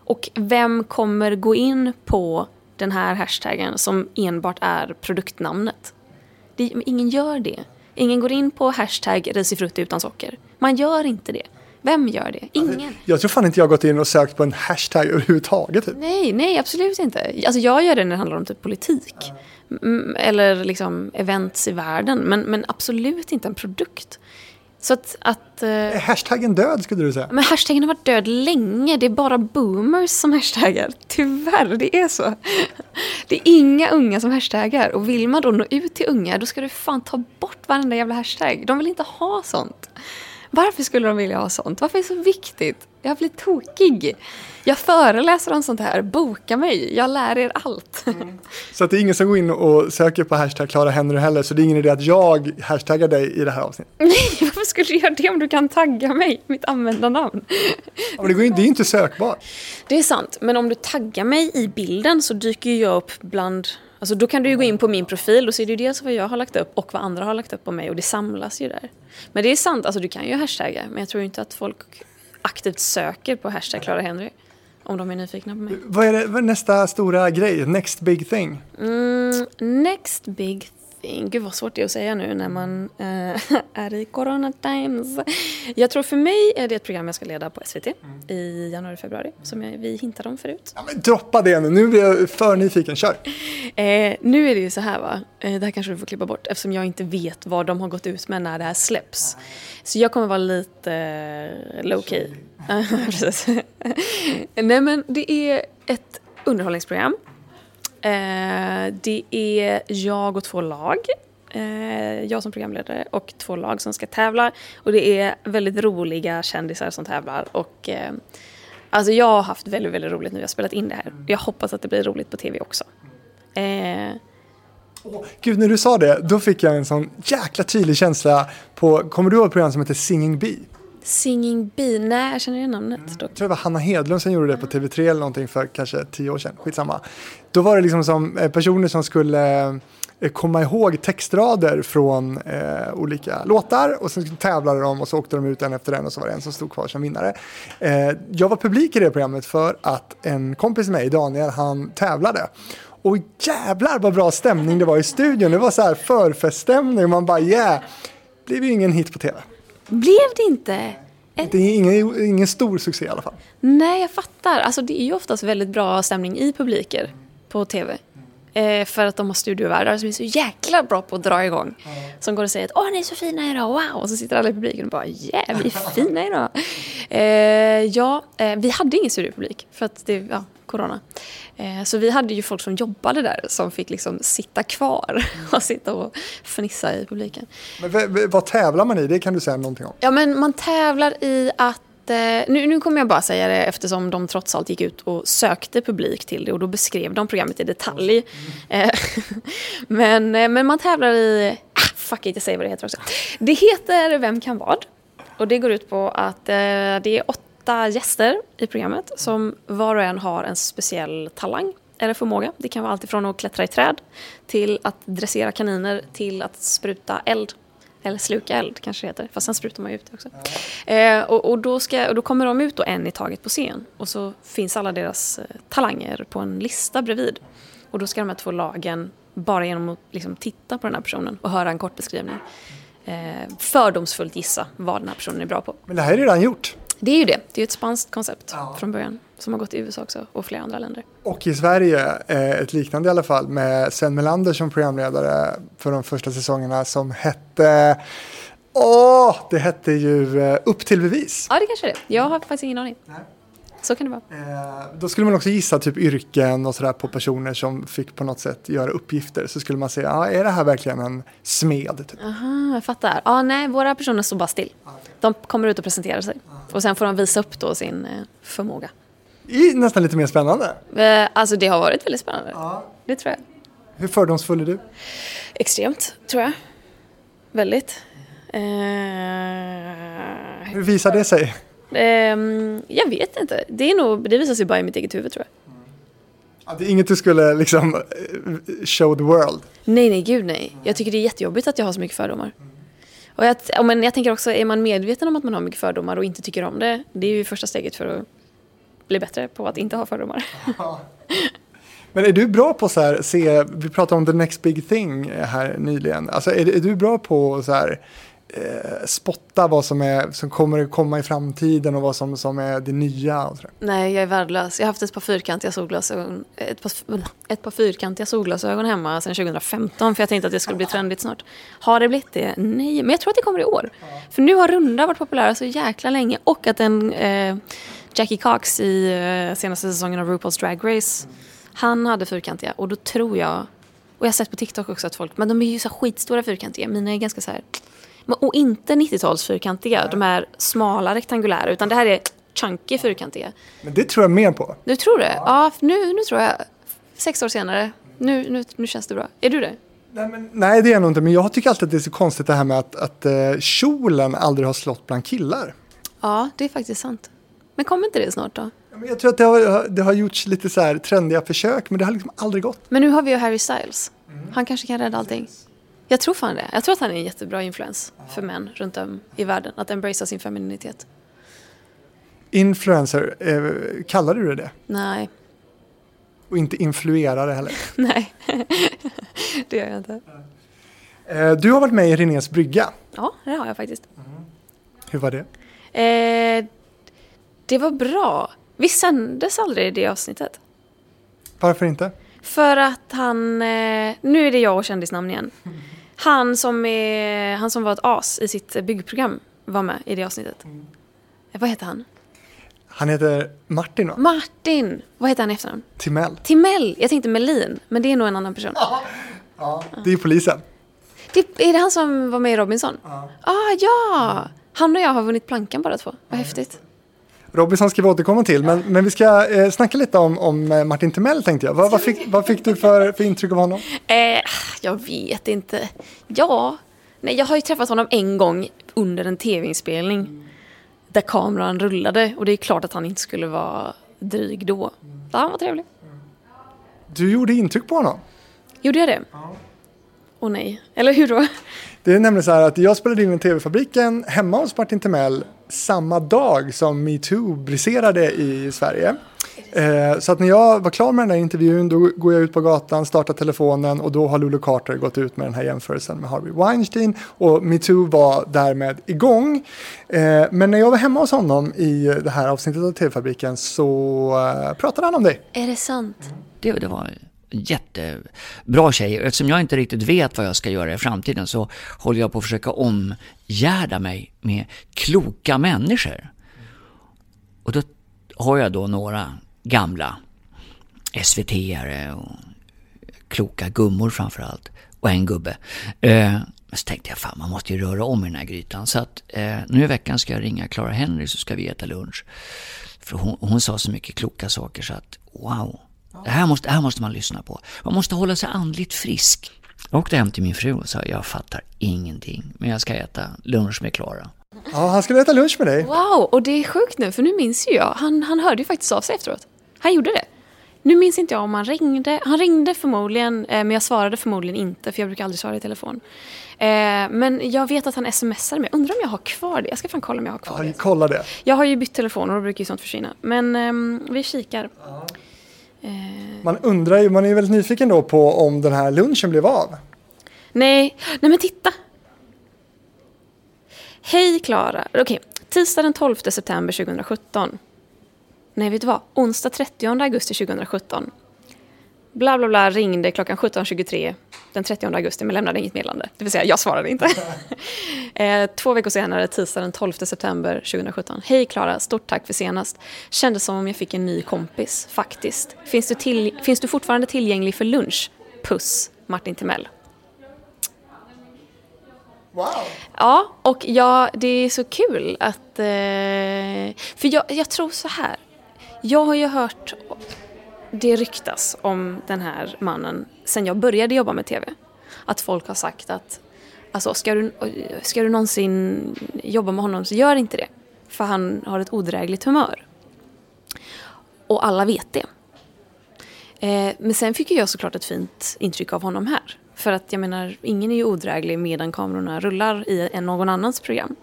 Och vem kommer gå in på den här hashtaggen som enbart är produktnamnet? Det, ingen gör det. Ingen går in på hashtag risifrutti utan socker. Man gör inte det. Vem gör det? Ingen. Jag tror fan inte jag har gått in och sökt på en hashtag överhuvudtaget. Typ. Nej, nej, absolut inte. Alltså jag gör det när det handlar om typ politik. Mm, eller liksom events i världen. Men, men absolut inte en produkt. Så att... att eh, Är hashtaggen död skulle du säga? men hashtaggen har varit död länge. Det är bara boomers som hashtaggar. Tyvärr, det är så. Det är inga unga som hashtaggar. Och vill man då nå ut till unga, då ska du fan ta bort varenda jävla hashtag. De vill inte ha sånt. Varför skulle de vilja ha sånt? Varför är det så viktigt? Jag blir tokig. Jag föreläser om sånt här. Boka mig. Jag lär er allt. Så att det är ingen som går in och söker på hashtag Clara Henry heller. Så det är ingen idé att jag hashtaggar dig i det här avsnittet. Nej, varför skulle du göra det om du kan tagga mig? Mitt användarnamn. Ja, men det, går ju, det är ju inte sökbart. Det är sant, men om du taggar mig i bilden så dyker ju jag upp bland... Alltså då kan du ju gå in på min profil och ser du dels vad jag har lagt upp och vad andra har lagt upp om mig och det samlas ju där. Men det är sant, alltså du kan ju hashtagga men jag tror inte att folk aktivt söker på hashtag Clara Henry om de är nyfikna på mig. Vad är, det, vad är nästa stora grej? Next big thing? Mm, next big thing. Gud vad svårt det är att säga nu när man eh, är i corona times. Jag tror för mig är det ett program jag ska leda på SVT i januari, februari som jag, vi hintade om förut. Ja, men droppa det nu, nu blir jag för nyfiken. Kör! Eh, nu är det ju så här va, eh, det här kanske du får klippa bort eftersom jag inte vet vad de har gått ut med när det här släpps. Så jag kommer vara lite eh, low key. Nej men det är ett underhållningsprogram. Eh, det är jag och två lag. Eh, jag som programledare och två lag som ska tävla. Och det är väldigt roliga kändisar som tävlar. Och, eh, alltså jag har haft väldigt, väldigt roligt nu. Jag har spelat in det här. Jag hoppas att det blir roligt på tv också. Eh, Gud, när du sa det, då fick jag en sån jäkla tydlig känsla på, kommer du ihåg ett program som heter Singing Bee? Singing Bee, nej jag känner igen namnet dock. Jag tror det var Hanna Hedlund som gjorde det på TV3 eller någonting för kanske tio år sedan, skitsamma. Då var det liksom som eh, personer som skulle eh, komma ihåg textrader från eh, olika låtar och sen tävlade de och så åkte de ut en efter en och så var det en som stod kvar som vinnare. Eh, jag var publik i det programmet för att en kompis med mig, Daniel, han tävlade. Och jävlar vad bra stämning det var i studion. Det var så här förfeststämning. Man bara yeah. Det blev ju ingen hit på tv. Blev det inte? Det är ingen, ingen stor succé i alla fall. nej jag fattar. Alltså det är ju oftast väldigt bra stämning i publiker. på tv. Eh, för att de har studiovärdar som är så jäkla bra på att dra igång. Som går och säger att åh ni är så fina idag, wow! Och så sitter alla i publiken och bara yeah, vi är fina idag. Eh, ja, eh, vi hade ingen studiopublik för att det, ja, corona. Eh, så vi hade ju folk som jobbade där som fick liksom sitta kvar och sitta och fnissa i publiken. Men vad tävlar man i? Det kan du säga någonting om. Ja, men man tävlar i att... Eh, nu, nu kommer jag bara säga det eftersom de trots allt gick ut och sökte publik till det och då beskrev de programmet i detalj. Eh, men, men man tävlar i... Ah, fuck it, jag säger vad det heter också. Det heter Vem kan vad? Och det går ut på att det är åtta gäster i programmet som var och en har en speciell talang eller förmåga. Det kan vara allt ifrån att klättra i träd till att dressera kaniner till att spruta eld. Eller sluka eld kanske det heter, fast sen sprutar man ju ut det också. Eh, och, och, då ska, och då kommer de ut då en i taget på scen och så finns alla deras eh, talanger på en lista bredvid. Och då ska de här två lagen, bara genom att liksom titta på den här personen och höra en kort beskrivning, eh, fördomsfullt gissa vad den här personen är bra på. Men det här är redan gjort. Det är ju det, det är ett spanskt koncept från början som har gått i USA också och flera andra länder. Och i Sverige eh, ett liknande i alla fall med Sven Melander som programledare för de första säsongerna som hette Åh, det hette ju eh, Upp till bevis. Ja, det kanske är det. Jag har faktiskt ingen aning. Så kan det vara. Eh, då skulle man också gissa typ yrken och sådär på personer som fick på något sätt göra uppgifter. Så skulle man säga, ah, är det här verkligen en smed? Typ? Aha, jag fattar. Ja, nej, våra personer står bara still. De kommer ut och presenterar sig. Och sen får de visa upp då sin eh, förmåga. I, nästan lite mer spännande. Eh, alltså det har varit väldigt spännande. Det tror jag. Hur fördomsfull är du? Extremt, tror jag. Väldigt. Eh, Hur visar det sig? ehm, jag vet inte. Det, är nog, det visar sig bara i mitt eget huvud tror jag. Ja, det är inget du skulle liksom eh, show the world. Nej, nej, gud nej. Jag tycker det är jättejobbigt att jag har så mycket fördomar. Och jag, ja, men jag tänker också, är man medveten om att man har mycket fördomar och inte tycker om det, det är ju första steget för att bli bättre på att inte ha fördomar. Men är du bra på så här, se, vi pratade om the next big thing här nyligen. Alltså är, är du bra på så här, eh, spotta vad som, är, som kommer komma i framtiden och vad som, som är det nya? Nej, jag är värdelös. Jag har haft ett par fyrkantiga solglasögon, ett par, ett par fyrkantiga solglasögon hemma sedan 2015 för jag tänkte att det skulle bli trendigt snart. Har det blivit det? Nej, men jag tror att det kommer i år. För nu har runda varit populära så jäkla länge och att en eh, Jackie Cox i eh, senaste säsongen av RuPaul's Drag Race, han hade fyrkantiga och då tror jag, och jag har sett på TikTok också att folk, men de är ju så skitstora fyrkantiga, mina är ganska så här och inte 90-tals fyrkantiga, de är smala rektangulära, utan det här är chunky fyrkantiga. Men det tror jag mer på. Du tror det? Ja, nu, nu tror jag. Sex år senare. Nu, nu, nu känns det bra. Är du det? Nej, men, nej, det är jag nog inte. Men jag tycker alltid att det är så konstigt det här med att, att eh, kjolen aldrig har slått bland killar. Ja, det är faktiskt sant. Men kommer inte det snart då? Ja, men Jag tror att det har, det har gjorts lite så här trendiga försök, men det har liksom aldrig gått. Men nu har vi ju Harry Styles. Han kanske kan rädda allting. Jag tror fan det. Jag tror att han är en jättebra influens för män runt om i världen. Att embracea sin femininitet. Influencer, eh, kallar du det det? Nej, Och inte influerare heller. nej. det gör jag inte. Eh, du har varit med i Renés brygga. Ja, det har jag faktiskt. Hur var det? Eh, det var bra. Vi sändes aldrig det avsnittet. Varför inte? För att han, eh, nu är det jag och kändisnamn igen. Han som, är, han som var ett as i sitt byggprogram var med i det avsnittet. Eh, Vad heter han? Han heter Martin va? Martin! Vad heter han i efternamn? Timell. Timell! Jag tänkte Melin, men det är nog en annan person. Det är polisen. Det, är det han som var med i Robinson? Ja. Ah, ja! Han och jag har vunnit plankan båda två. Vad häftigt. Robinson ska vi återkomma till, men, men vi ska eh, snacka lite om, om eh, Martin Timell tänkte jag. Vad, vad, fick, vad fick du för, för intryck av honom? Eh, jag vet inte. Ja, nej, jag har ju träffat honom en gång under en tv-inspelning. Där kameran rullade och det är klart att han inte skulle vara dryg då. Ja, han var trevlig. Du gjorde intryck på honom. Gjorde jag det? Åh nej. Eller hur då? Det är nämligen så här att jag spelade in i TV-fabriken hemma hos Martin Timell samma dag som metoo briserade i Sverige. Eh, så att när jag var klar med den här intervjun då går jag ut på gatan, startar telefonen och då har Lulu Carter gått ut med den här jämförelsen med Harvey Weinstein och metoo var därmed igång. Eh, men när jag var hemma hos honom i det här avsnittet av TV-fabriken så eh, pratade han om dig. Är det sant? Det, det var jättebra tjej. Eftersom jag inte riktigt vet vad jag ska göra i framtiden så håller jag på att försöka omgärda mig med kloka människor. Och då har jag då några gamla SVT-are och kloka gummor framförallt. Och en gubbe. Eh, men så tänkte jag, fan man måste ju röra om i den här grytan. Så att eh, nu i veckan ska jag ringa Clara Henry så ska vi äta lunch. För hon, hon sa så mycket kloka saker så att wow. Det här, måste, det här måste man lyssna på. Man måste hålla sig andligt frisk. Jag åkte hem till min fru och sa, jag fattar ingenting. Men jag ska äta lunch med Clara. Ja, han skulle äta lunch med dig. Wow, och det är sjukt nu för nu minns ju jag. Han, han hörde ju faktiskt av sig efteråt. Han gjorde det. Nu minns inte jag om han ringde. Han ringde förmodligen, eh, men jag svarade förmodligen inte för jag brukar aldrig svara i telefon. Eh, men jag vet att han smsade mig. Undrar om jag har kvar det? Jag ska fan kolla om jag har kvar Ja, det. kolla det. Jag har ju bytt telefon och då brukar ju sånt försvinna. Men ehm, vi kikar. Eh, Man undrar ju, man är ju väldigt nyfiken då på om den här lunchen blev av. nej, nej men titta! Hej Klara. Okej, tisdag den 12 september 2017. Nej, vet du vad? Onsdag 30 augusti 2017. Bla bla bla ringde klockan 17.23 den 30 augusti men lämnade inget meddelande. Det vill säga, jag svarade inte. eh, två veckor senare, tisdag den 12 september 2017. Hej Klara, stort tack för senast. Kändes som om jag fick en ny kompis, faktiskt. Finns du, till, finns du fortfarande tillgänglig för lunch? Puss, Martin Timell. Wow! Ja, och ja, det är så kul att... Eh, för jag, jag tror så här. Jag har ju hört det ryktas om den här mannen sen jag började jobba med TV. Att folk har sagt att alltså, ska, du, ska du någonsin jobba med honom så gör inte det. För han har ett odrägligt humör. Och alla vet det. Eh, men sen fick jag såklart ett fint intryck av honom här. För att jag menar, ingen är ju odräglig medan kamerorna rullar i en någon annans program.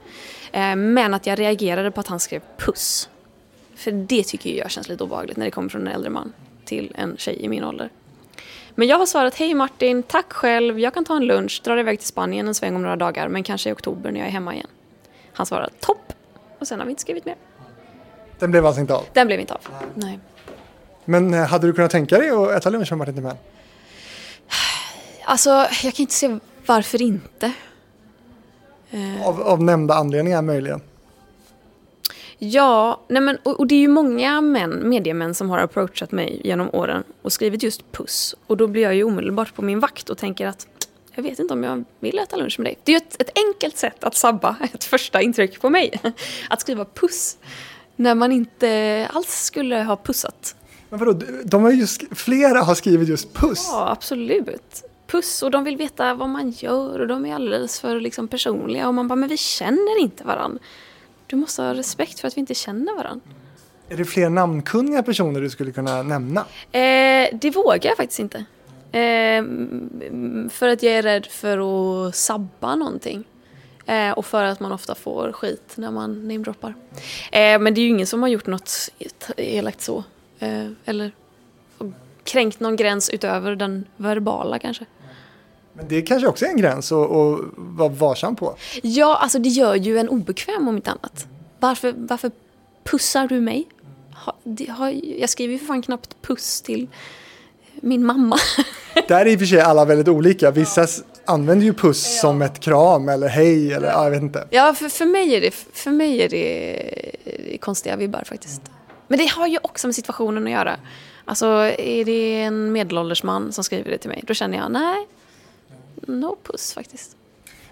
Eh, men att jag reagerade på att han skrev puss. För det tycker jag känns lite obehagligt när det kommer från en äldre man till en tjej i min ålder. Men jag har svarat, hej Martin, tack själv, jag kan ta en lunch, drar iväg till Spanien en sväng om några dagar, men kanske i oktober när jag är hemma igen. Han svarade, topp! Och sen har vi inte skrivit mer. Den blev alltså inte av. Den blev inte av. Nej. Men eh, hade du kunnat tänka dig att äta lunch med Martin Timell? Alltså, jag kan inte se varför inte. Av, av nämnda anledningar möjligen. Ja, nej men, och, och det är ju många män, mediemän som har approachat mig genom åren och skrivit just puss. Och då blir jag ju omedelbart på min vakt och tänker att jag vet inte om jag vill äta lunch med dig. Det är ju ett, ett enkelt sätt att sabba ett första intryck på mig. Att skriva puss när man inte alls skulle ha pussat. Men vadå, de har ju, sk- flera har skrivit just puss. Ja, absolut. Puss och de vill veta vad man gör och de är alldeles för liksom, personliga. Och man bara, men vi känner inte varann. Du måste ha respekt för att vi inte känner varann. Är det fler namnkunniga personer du skulle kunna nämna? Eh, det vågar jag faktiskt inte. Eh, för att jag är rädd för att sabba någonting. Eh, och för att man ofta får skit när man namedroppar. Eh, men det är ju ingen som har gjort något elakt så. Eh, eller kränkt någon gräns utöver den verbala kanske. Men det kanske också är en gräns att att vara varsam på. Ja, alltså det gör ju en obekväm om inte annat. Varför, varför pussar du mig? Ha, det, har, jag skriver ju för fan knappt puss till min mamma. Där är i och för sig alla väldigt olika. Vissa använder ju puss som ett kram eller hej eller ja, jag vet inte. Ja, för, för, mig är det, för mig är det konstiga vibbar faktiskt. Men det har ju också med situationen att göra. Alltså, är det en medelålders man som skriver det till mig, då känner jag nej, no puss faktiskt.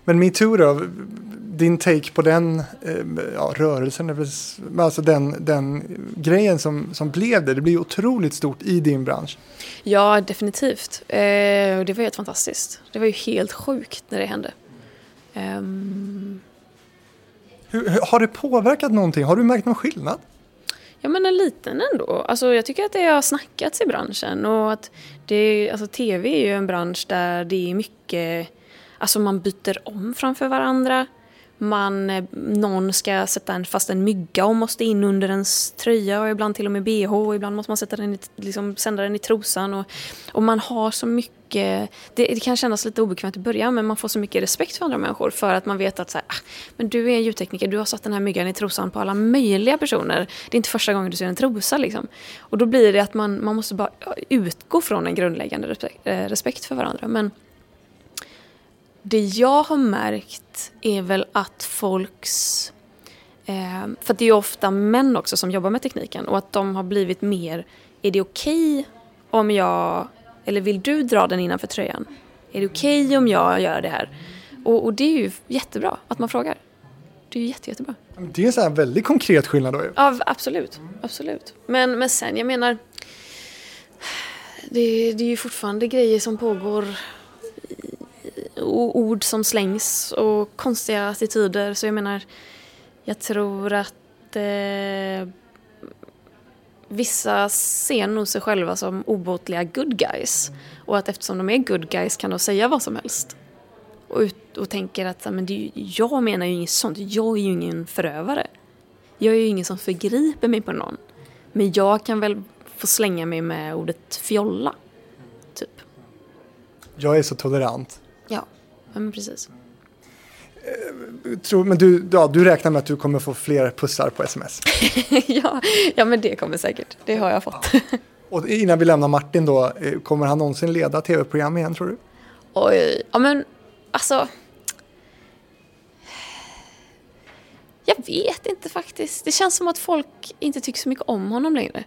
Men metoo då, din take på den eh, ja, rörelsen, alltså den, den grejen som, som blev det, det blir otroligt stort i din bransch. Ja, definitivt. Eh, det var helt fantastiskt. Det var ju helt sjukt när det hände. Hur, hur, har det påverkat någonting? Har du märkt någon skillnad? Ja men en liten ändå. Alltså, jag tycker att det har snackats i branschen och att det, alltså, tv är ju en bransch där det är mycket, alltså man byter om framför varandra. man, eh, någon ska sätta en, fast en mygga och måste in under ens tröja och ibland till och med bh och ibland måste man sätta den i, liksom, sända den i trosan. Och, och man har så mycket, Eh, det, det kan kännas lite obekvämt i början men man får så mycket respekt för andra människor för att man vet att så här, ah, men du är en ljudtekniker, du har satt den här myggan i trosan på alla möjliga personer. Det är inte första gången du ser en trosa liksom. Och då blir det att man, man måste bara utgå från en grundläggande eh, respekt, för varandra. Men det jag har märkt är väl att folks... Eh, för det är ju ofta män också som jobbar med tekniken och att de har blivit mer... Är det okej okay om jag... Eller vill du dra den innanför tröjan? Är det okej okay om jag gör det här? Och, och, det är ju jättebra att man frågar. Det är ju jätte, jättebra. Det är en sån här väldigt konkret skillnad då ju. Ja, absolut. absolut. Men, men sen, jag menar... Det, det är ju fortfarande grejer som pågår och ord som slängs och konstiga attityder. Så jag menar, jag tror att eh, vissa ser nog sig själva som obotliga good guys. Och att eftersom de är good guys kan de säga vad som helst. Och, ut, och tänker att men det, jag menar ju inget sånt, jag är ju ingen förövare. Jag är ju ingen som förgriper mig på någon. Men jag kan väl få slänga mig med ordet fjolla. Typ. Jag är så tolerant. Ja, men precis. Tror, men du, ja, du räknar med att du kommer få fler pussar på sms? ja, ja, men det kommer säkert. Det har jag fått. Och innan vi lämnar Martin då, eh, kommer han någonsin leda tv-program igen tror du? Oj, ja men alltså. Jag vet inte faktiskt. Det känns som att folk inte tycker så mycket om honom längre.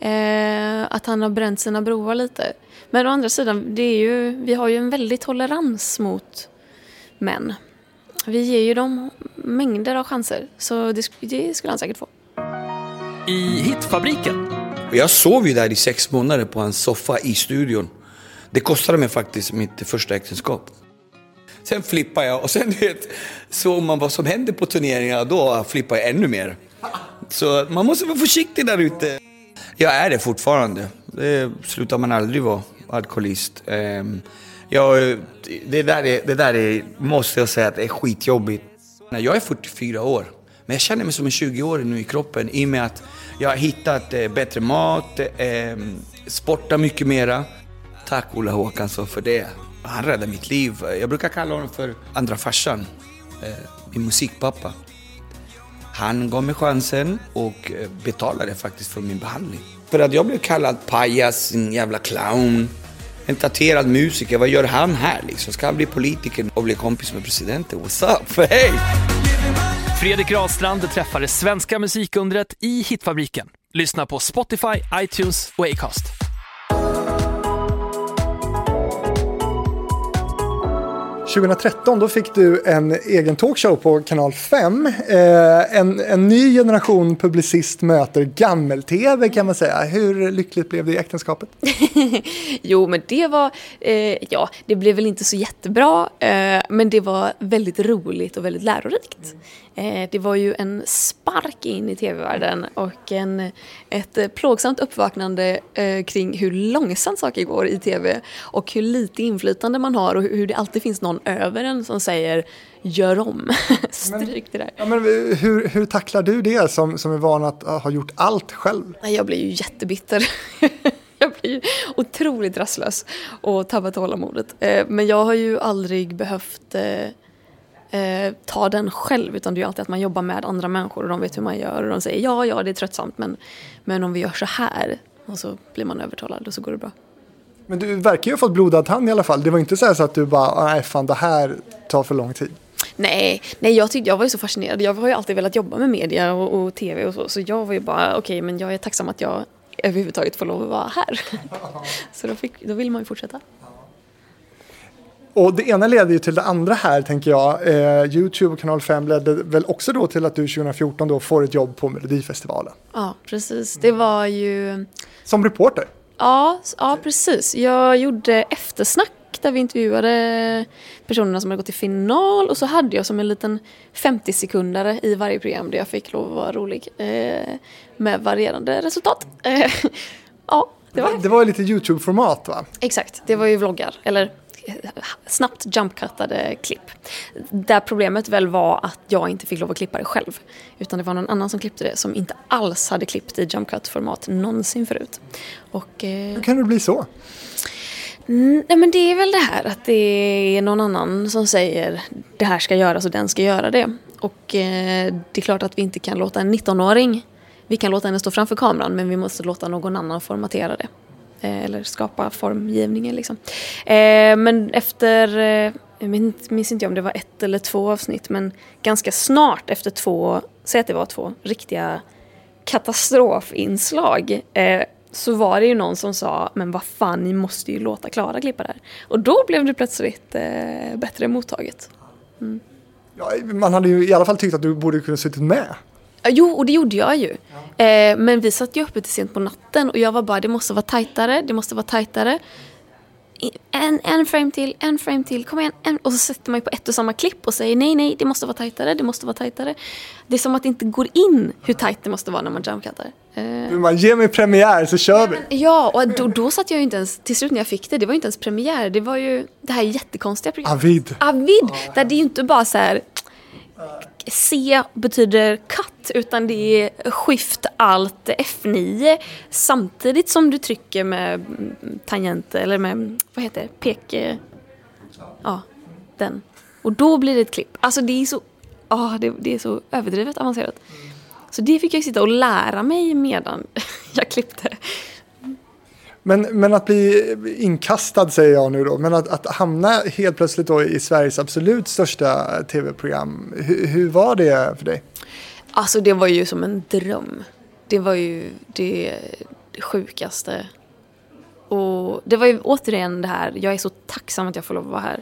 Eh, att han har bränt sina broar lite. Men å andra sidan, det är ju, vi har ju en väldig tolerans mot män. Vi ger ju dem mängder av chanser, så det, det skulle han säkert få. I Hitfabriken. Jag sov ju där i sex månader på en soffa i studion. Det kostade mig faktiskt mitt första äktenskap. Sen flippade jag och sen vet, såg man vad som hände på turneringarna, då flippade jag ännu mer. Så man måste vara försiktig där ute. Jag är det fortfarande. Det slutar man aldrig vara, alkoholist. Jag, det, där är, det där är, måste jag säga, att det är skitjobbigt. Jag är 44 år, men jag känner mig som en 20-åring nu i kroppen i och med att jag har hittat eh, bättre mat, eh, sportar mycket mera. Tack Ola Håkansson för det. Han räddade mitt liv. Jag brukar kalla honom för andra farsan, eh, min musikpappa. Han gav mig chansen och eh, betalade faktiskt för min behandling. För att jag blev kallad pajas, en jävla clown, en tatuerad musiker. Vad gör han här liksom? Ska han bli politiker och bli kompis med presidenten? What's up? Hey! Fredrik Rahlstrand träffar det svenska musikundret i Hitfabriken. Lyssna på Spotify, iTunes och Acast. 2013 då fick du en egen talkshow på kanal 5. Eh, en, en ny generation publicist möter gammel-tv kan man säga. Hur lyckligt blev det i äktenskapet? jo, men det var, eh, ja, det blev väl inte så jättebra, eh, men det var väldigt roligt och väldigt lärorikt. Eh, det var ju en spark in i tv-världen och en, ett plågsamt uppvaknande eh, kring hur långsamt saker går i tv och hur lite inflytande man har och hur det alltid finns någon över en som säger gör om, stryk det där. Ja, men hur, hur tacklar du det som, som är van att ha gjort allt själv? Jag blir ju jättebitter. jag blir otroligt rastlös och tappar tålamodet. Eh, men jag har ju aldrig behövt eh, ta den själv utan det är alltid att man jobbar med andra människor och de vet hur man gör och de säger ja, ja det är tröttsamt men, men om vi gör så här och så blir man övertalad och så går det bra. Men du verkar ju ha fått blodad tand i alla fall. Det var inte så, så att du bara, nej fan det här tar för lång tid. Nej, nej jag, tyckte, jag var ju så fascinerad. Jag har ju alltid velat jobba med media och, och tv och så. Så jag var ju bara, okej okay, men jag är tacksam att jag överhuvudtaget får lov att vara här. så då, fick, då vill man ju fortsätta. Och det ena leder ju till det andra här tänker jag. Eh, Youtube och Kanal 5 ledde väl också då till att du 2014 då får ett jobb på Melodifestivalen. Ja, precis. Det var ju... Som reporter? Ja, ja precis. Jag gjorde eftersnack där vi intervjuade personerna som hade gått till final och så hade jag som en liten 50 sekundare i varje program där jag fick lov att vara rolig eh, med varierande resultat. Ja, det var, det var lite Youtube-format va? Exakt, det var ju vloggar, eller snabbt jumpcuttade klipp. Där problemet väl var att jag inte fick lov att klippa det själv. Utan det var någon annan som klippte det som inte alls hade klippt i jumpcut-format någonsin förut. Och, eh, Hur kan det bli så? Mm, nej men det är väl det här att det är någon annan som säger det här ska göras och den ska göra det. Och eh, det är klart att vi inte kan låta en 19-åring, vi kan låta henne stå framför kameran men vi måste låta någon annan formatera det. Eh, eller skapa formgivningen liksom. Eh, men efter, eh, jag minns, inte om det var ett eller två avsnitt men ganska snart efter två, säg att det var två riktiga katastrofinslag så var det ju någon som sa men vad fan ni måste ju låta Klara klippa det här. Och då blev det plötsligt eh, bättre mottaget. Mm. Ja, man hade ju i alla fall tyckt att du borde kunna suttit med. Ja, Jo, och det gjorde jag ju. Eh, men vi satt ju uppe till sent på natten och jag var bara, det måste vara tajtare, det måste vara tajtare. En, en frame till, en frame till, kom igen. En. Och så sätter man ju på ett och samma klipp och säger nej, nej, det måste vara tajtare, det måste vara tajtare. Det är som att det inte går in hur tajt det måste vara när man jumpcuttar. Eh, Man ger mig premiär så kör vi. ja, och då, då satt jag ju inte ens, till slut när jag fick det, det var ju inte ens premiär, det var ju det här jättekonstiga programmet. Avid. Avid, där det är ju inte bara så här C betyder cut utan det är skift alt F9 samtidigt som du trycker med mm, tangent eller med, vad heter det, pek... eh, Ja, den. Och då blir det ett klipp. Alltså det är så, ja det, det är så överdrivet avancerat. Så det fick jag sitta och lära mig medan jag klippte. Men, men att bli inkastad säger jag nu då, men att, att hamna helt plötsligt då i Sveriges absolut största tv-program. Hur, hur var det för dig? Alltså det var ju som en dröm. Det var ju det, det sjukaste. Och det var ju återigen det här, jag är så tacksam att jag får lov att vara här.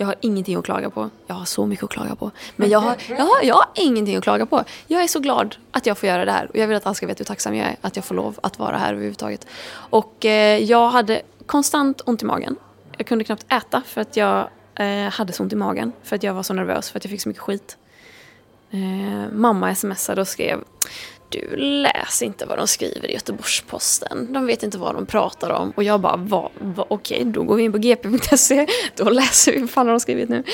Jag har ingenting att klaga på. Jag har så mycket att klaga på. Men jag har, jag har, jag har ingenting att klaga på. Jag är så glad att jag får göra det här. Och jag vill att alla ska veta hur tacksam jag är att jag får lov att vara här överhuvudtaget. Och eh, jag hade konstant ont i magen. Jag kunde knappt äta för att jag eh, hade så ont i magen. För att jag var så nervös för att jag fick så mycket skit. Eh, mamma smsade och skrev du läs inte vad de skriver i Göteborgs-Posten. De vet inte vad de pratar om. Och jag bara, va, va, okej, då går vi in på gp.se. Då läser vi vad fan har de skrivit nu.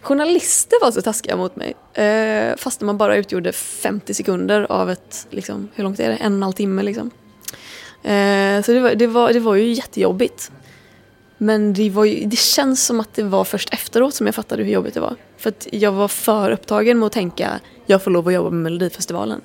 Journalister var så taskiga mot mig. Eh, fast man bara utgjorde 50 sekunder av ett, liksom, hur långt är det? En och en halv timme liksom. Eh, så det var, det, var, det var ju jättejobbigt. Men det, var ju, det känns som att det var först efteråt som jag fattade hur jobbigt det var. För att jag var för upptagen med att tänka, jag får lov att jobba med Melodifestivalen.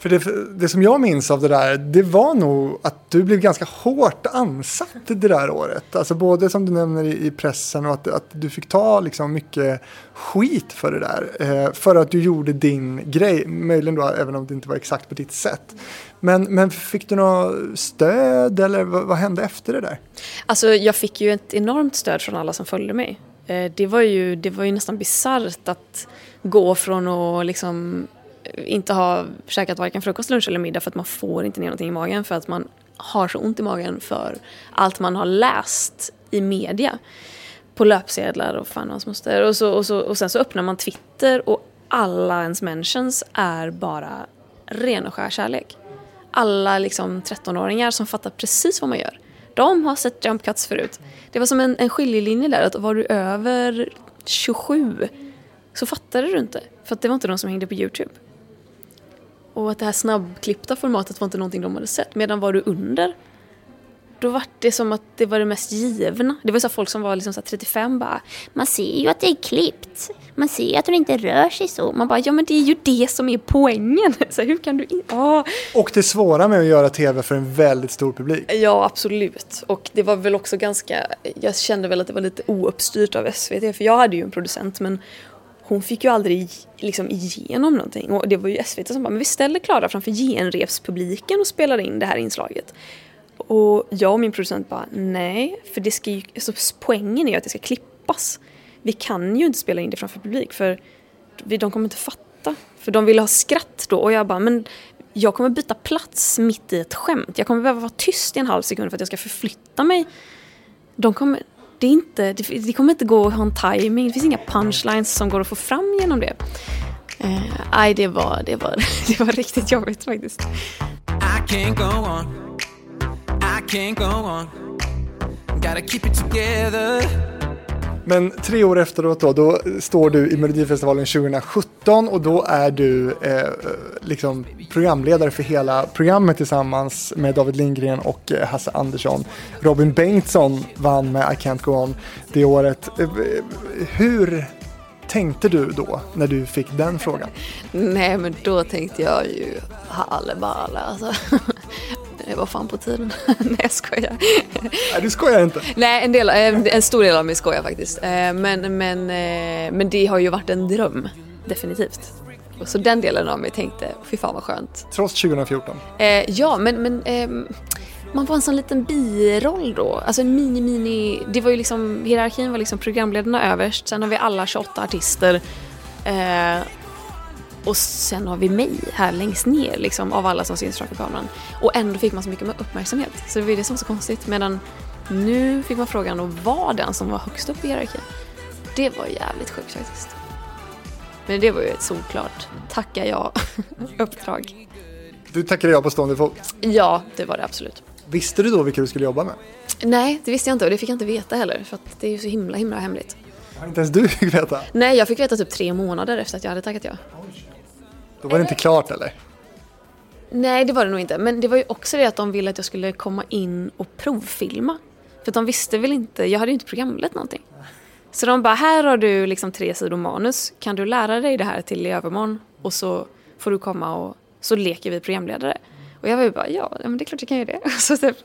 För det, det som jag minns av det där, det var nog att du blev ganska hårt ansatt det där året. Alltså både som du nämner i, i pressen och att, att du fick ta liksom mycket skit för det där. Eh, för att du gjorde din grej, möjligen då även om det inte var exakt på ditt sätt. Men, men fick du något stöd eller vad, vad hände efter det där? Alltså jag fick ju ett enormt stöd från alla som följde mig. Eh, Det var ju, det var ju nästan bisarrt att gå från att liksom inte ha käkat varken frukost, lunch eller middag för att man får inte ner någonting i magen för att man har så ont i magen för allt man har läst i media. På löpsedlar och fan och hans moster. Och, så, och, så, och sen så öppnar man Twitter och alla ens mentions är bara ren och skär kärlek. Alla liksom 13-åringar som fattar precis vad man gör. De har sett jump cuts förut. Det var som en, en skiljelinje där, att var du över 27 så fattade du inte. För att det var inte de som hängde på YouTube. Och att det här snabbklippta formatet var inte någonting de hade sett. Medan var du under, då var det som att det var det mest givna. Det var så folk som var liksom så här 35 bara, man ser ju att det är klippt. Man ser att hon inte rör sig så. Man bara, ja men det är ju det som är poängen. Så hur kan du inte... Ah. Och det svåra med att göra tv för en väldigt stor publik. Ja, absolut. Och det var väl också ganska, jag kände väl att det var lite ouppstyrt av SVT, för jag hade ju en producent men hon fick ju aldrig liksom igenom någonting. Och det var ju SVT som bara, men vi ställer Klara framför genrepspubliken och spelar in det här inslaget. Och jag och min producent bara, nej, för det ska ju, alltså, poängen är ju att det ska klippas. Vi kan ju inte spela in det framför publik för vi, de kommer inte fatta. För de vill ha skratt då och jag bara, men jag kommer byta plats mitt i ett skämt. Jag kommer behöva vara tyst i en halv sekund för att jag ska förflytta mig. De kommer, det, är inte, det, det kommer inte gå att ha en timing. Det finns inga punchlines som går att få fram genom det. Nej, Eh, det, var, det, var, det var riktigt jobbigt faktiskt. I can't go on. I can't go on. Gotta keep it together. Men tre år efteråt då, då står du i Melodifestivalen 2017 och då är du eh, liksom programledare för hela programmet tillsammans med David Lindgren och eh, Hasse Andersson. Robin Bengtsson vann med I Can't Go On det året. Eh, eh hur tänkte du då när du fick den frågan? Nej men då tänkte jag ju halleballe alltså. Det var fan på tiden. Nej jag skojar. Nej du skojar inte. Nej en, del, eh, en stor del av mig skojar faktiskt. Eh, Men, men, eh, men det har ju varit en dröm. Definitivt. Så den delen av mig tänkte, fy fan vad skönt. Trots 2014. Eh, ja, men, men ehm, man var en sån liten biroll då. Alltså en mini, mini... Det var ju liksom, hierarkin var liksom programledarna överst, sen har vi alla 28 artister. Eh, och sen har vi mig här längst ner liksom, av alla som syns framför kameran. Och ändå fick man så mycket uppmärksamhet. Så det var ju det som var så konstigt. Medan nu fick man frågan att vara den som var högst upp i hierarkin. Det var jävligt sjukt faktiskt. Men det var ju ett solklart tacka jag uppdrag. Du tackade jag på stående fot. Ja, det var det absolut. Visste du då vilka du skulle jobba med? Nej, det visste jag inte och det fick jag inte veta heller för att det är ju så himla himla hemligt. Har inte ens du fick veta? Nej, jag fick veta typ tre månader efter att jag hade tackat ja. Då var det inte klart eller? Nej, det var det nog inte. Men det var ju också det att de ville att jag skulle komma in och provfilma. För de visste väl inte, jag hade ju inte programlett någonting. Så de bara, här har du liksom tre sidor manus. Kan du lära dig det här till i övermorgon? Och så får du komma och så leker vi programledare. Och jag var ju bara, ja, men det är klart jag kan göra det. Så typ,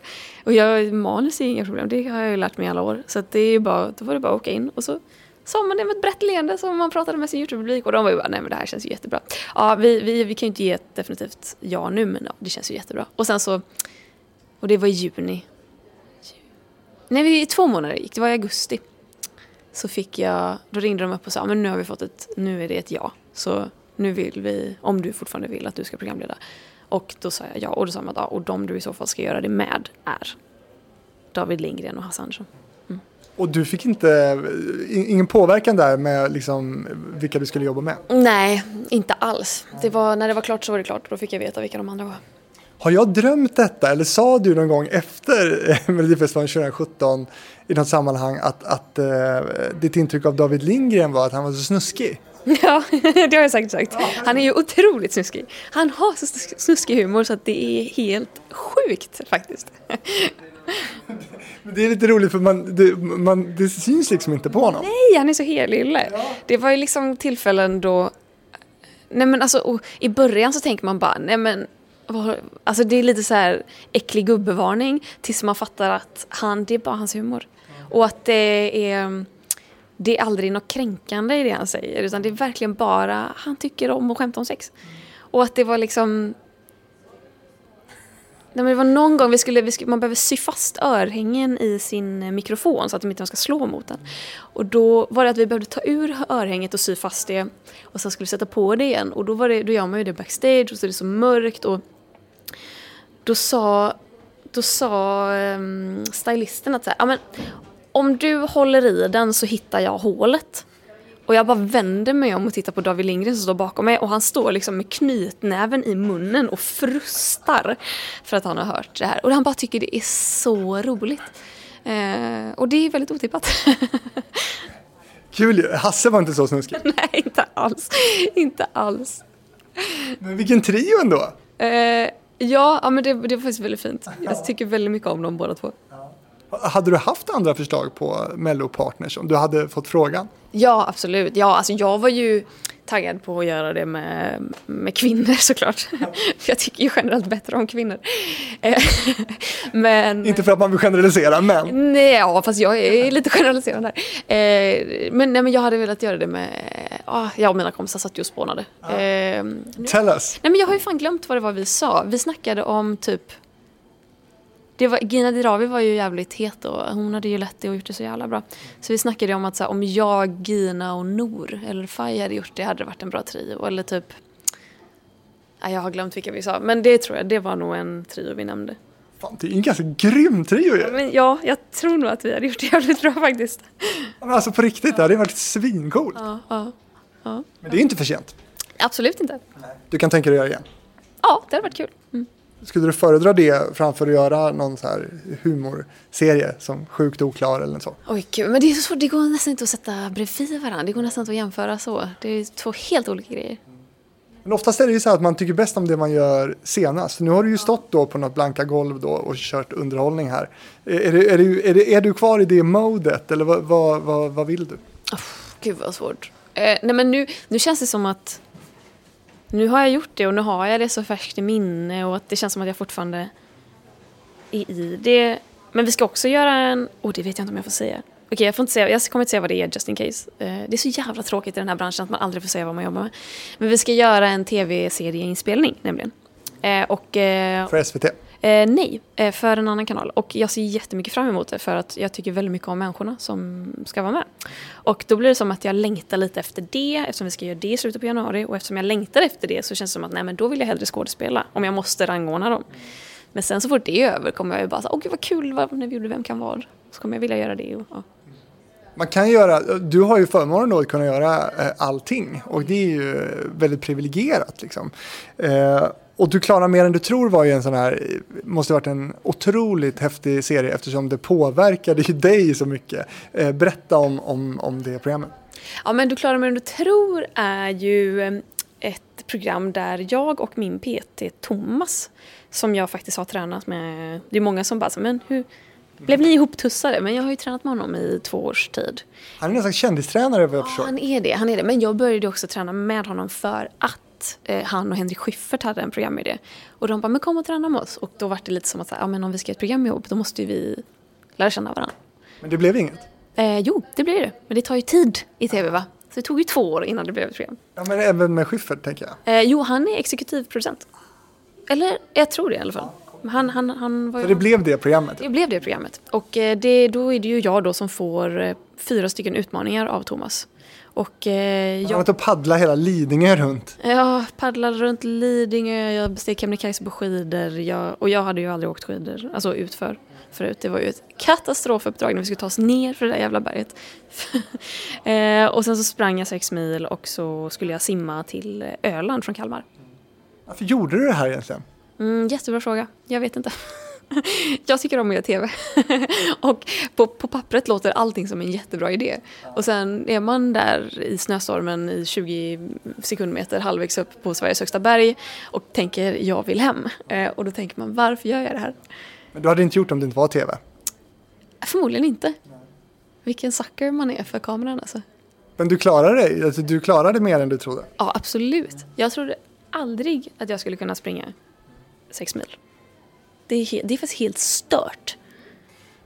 och jag, manus är inga problem, det har jag ju lärt mig i alla år. Så att det är ju bara, då var det bara att åka in och så sa man det med ett brett leende som man pratade med sin YouTube-publik och de var ju bara, nej men det här känns ju jättebra. Ja, vi, vi, vi kan ju inte ge ett definitivt ja nu men ja, det känns ju jättebra. Och sen så, och det var i juni. Nej, vi, i två månader gick, det var i augusti. Så fick jag, då ringde de upp och sa, men nu har vi fått ett, nu är det ett ja. Så nu vill vi, om du fortfarande vill att du ska programleda. Och då sa jag ja, och då sa de att ja, och de du i så fall ska göra det med är David Lindgren och Hasse Andersson. Och du fick inte, ingen påverkan där med liksom vilka du skulle jobba med? Nej, inte alls. Det var, när det var klart så var det klart och då fick jag veta vilka de andra var. Har jag drömt detta eller sa du någon gång efter Melodifestivalen 2017 i något sammanhang att, att uh, ditt intryck av David Lindgren var att han var så snuskig? Ja, det har jag säkert sagt. Han är ju otroligt snuskig. Han har så snuskig humor så att det är helt sjukt faktiskt. Det är lite roligt för man, det, man, det syns liksom inte på honom. Nej, han är så helylle. Det var ju liksom tillfällen då... Nej men alltså, i början så tänker man bara, nej men... Alltså det är lite så här äcklig gubbevarning tills man fattar att han, det är bara hans humor. Och att det är... Det är aldrig något kränkande i det han säger utan det är verkligen bara, han tycker om att skämta om sex. Och att det var liksom Nej, men det var någon gång vi skulle, vi skulle, man behöver sy fast örhängen i sin mikrofon så att de inte ska slå mot den. Och då var det att vi behövde ta ur örhänget och sy fast det och sen skulle vi sätta på det igen. Och då, var det, då gör man ju det backstage och så är det så mörkt och då sa, då sa um, stylisten att så här, ja, men, om du håller i den så hittar jag hålet. Och jag bara vänder mig om och tittar på David Lindgren som står bakom mig och han står liksom med knytnäven i munnen och frustar för att han har hört det här. Och han bara tycker det är så roligt. Eh, och det är väldigt otippat. Kul Hasse var inte så snuskig. Nej, inte alls. Inte alls. Men vilken trio ändå. Eh, ja, ja, men det, det var faktiskt väldigt fint. Jag tycker väldigt mycket om dem båda två. Hade du haft andra förslag på Mello-partners om du hade fått frågan? Ja, absolut. Ja, alltså jag var ju taggad på att göra det med, med kvinnor såklart. För jag tycker ju generellt bättre om kvinnor. Eh, men... Inte för att man vill generalisera, men... Nej, ja, fast jag är lite generaliserande här. Eh, men, nej, men jag hade velat göra det med... Jag och mina kompisar satt ju och spånade. Ah. Tell us! Nej, men jag har ju fan glömt vad det var vi sa. Vi snackade om typ det var, Gina Dirawi var ju jävligt het då. Hon hade ju lett det och gjort det så jävla bra. Så vi snackade om att så här, om jag, Gina och Nor eller Faj hade gjort det hade det varit en bra trio. Eller typ... Nej, jag har glömt vilka vi sa. Men det tror jag, det var nog en trio vi nämnde. Fan, det är en ganska grym trio ju. Ja, men ja, jag tror nog att vi hade gjort det jävligt bra faktiskt. Men alltså på riktigt, det hade varit svincoolt. Ja, ja, ja. Men det är inte för sent. Absolut inte. Du kan tänka dig att göra igen. Ja, det hade varit kul. Skulle du föredra det framför att göra någon så här humorserie som Sjukt oklar eller så? Oj, gud. Men det är så svårt. Det går nästan inte att sätta bredvid varandra. Det går nästan inte att jämföra så. Det är två helt olika grejer. Men oftast är det ju så att man tycker bäst om det man gör senast. Nu har du ju stått då på något blanka golv då och kört underhållning här. Är, det, är, det, är, det, är du kvar i det modet eller vad, vad, vad, vad vill du? Oh, gud vad svårt. Eh, nej men nu, nu känns det som att nu har jag gjort det och nu har jag det så färskt i minne och att det känns som att jag fortfarande är i det. Men vi ska också göra en, oh det vet jag inte om jag får säga. Okej, jag, får inte säga, jag kommer inte säga vad det är just in case. Eh, det är så jävla tråkigt i den här branschen att man aldrig får säga vad man jobbar med. Men vi ska göra en tv-serieinspelning nämligen. Eh, och, eh, För SVT? Eh, nej, eh, för en annan kanal. Och jag ser jättemycket fram emot det för att jag tycker väldigt mycket om människorna som ska vara med. Och då blir det som att jag längtar lite efter det eftersom vi ska göra det i slutet på januari. Och eftersom jag längtar efter det så känns det som att nej, men då vill jag hellre skådespela om jag måste rangordna dem. Men sen så fort det är över kommer jag ju bara säga, åh gud vad kul vad, när vi gjorde Vem kan vad? Så kommer jag vilja göra det. Och, ja. Man kan göra, du har ju förmånen då att kunna göra eh, allting och det är ju väldigt privilegierat. Liksom. Eh, och Du klarar mer än du tror var ju en sån här, måste varit en otroligt häftig serie eftersom det påverkade ju dig så mycket. Eh, berätta om, om, om det programmet. Ja men Du klarar mer än du tror är ju eh, ett program där jag och min PT Thomas som jag faktiskt har tränat med, det är många som bara men hur blev ni ihoptussade? Men jag har ju tränat med honom i två års tid. Han är slags kändistränare vad jag Ja, förstår. han är det, han är det. Men jag började också träna med honom för att eh, han och Henrik Schyffert hade en programidé. Och de bara, men kom och träna med oss. Och då var det lite som att, ja, men om vi ska göra ett program ihop, då måste ju vi lära känna varandra. Men det blev inget. Eh, jo, det blir det. Men det tar ju tid i tv, va? Så det tog ju två år innan det blev ett program. Ja, men även med Schyffert tänker jag. Eh, jo, han är exekutivproducent. Eller, jag tror det i alla fall. Han, han, han var. Så det blev det programmet. Det blev det programmet. Och eh, det, då är det ju jag då som får eh, fyra stycken utmaningar av Thomas. Och eh, Han har jag, varit och paddlat hela Lidingö runt. jag paddlade runt Lidingö, jag besteg Kebnekaise på skidor. Jag, och jag hade ju aldrig åkt skidor, alltså utför förut. Det var ju ett katastrofuppdrag när vi skulle ta oss ner för det där jävla berget. eh, och sen så sprang jag sex mil och så skulle jag simma till Öland från Kalmar. Varför gjorde du det här egentligen? Mm, jättebra fråga. Jag vet inte. jag tycker om att göra TV. och på, på pappret låter allting som en jättebra idé. Och sen är man där i snöstormen i 20 sekundmeter halvvägs upp på Sveriges högsta berg och tänker jag vill hem. Eh, och då tänker man varför gör jag det här? Men du hade inte gjort det om det inte var tv. Förmodligen inte. Vilken sucker man är för kameran alltså. Men du klarade dig. Alltså, du klarade mer än du trodde. Ja, absolut. Jag trodde aldrig att jag skulle kunna springa sex mil. Det är, det är faktiskt helt stört.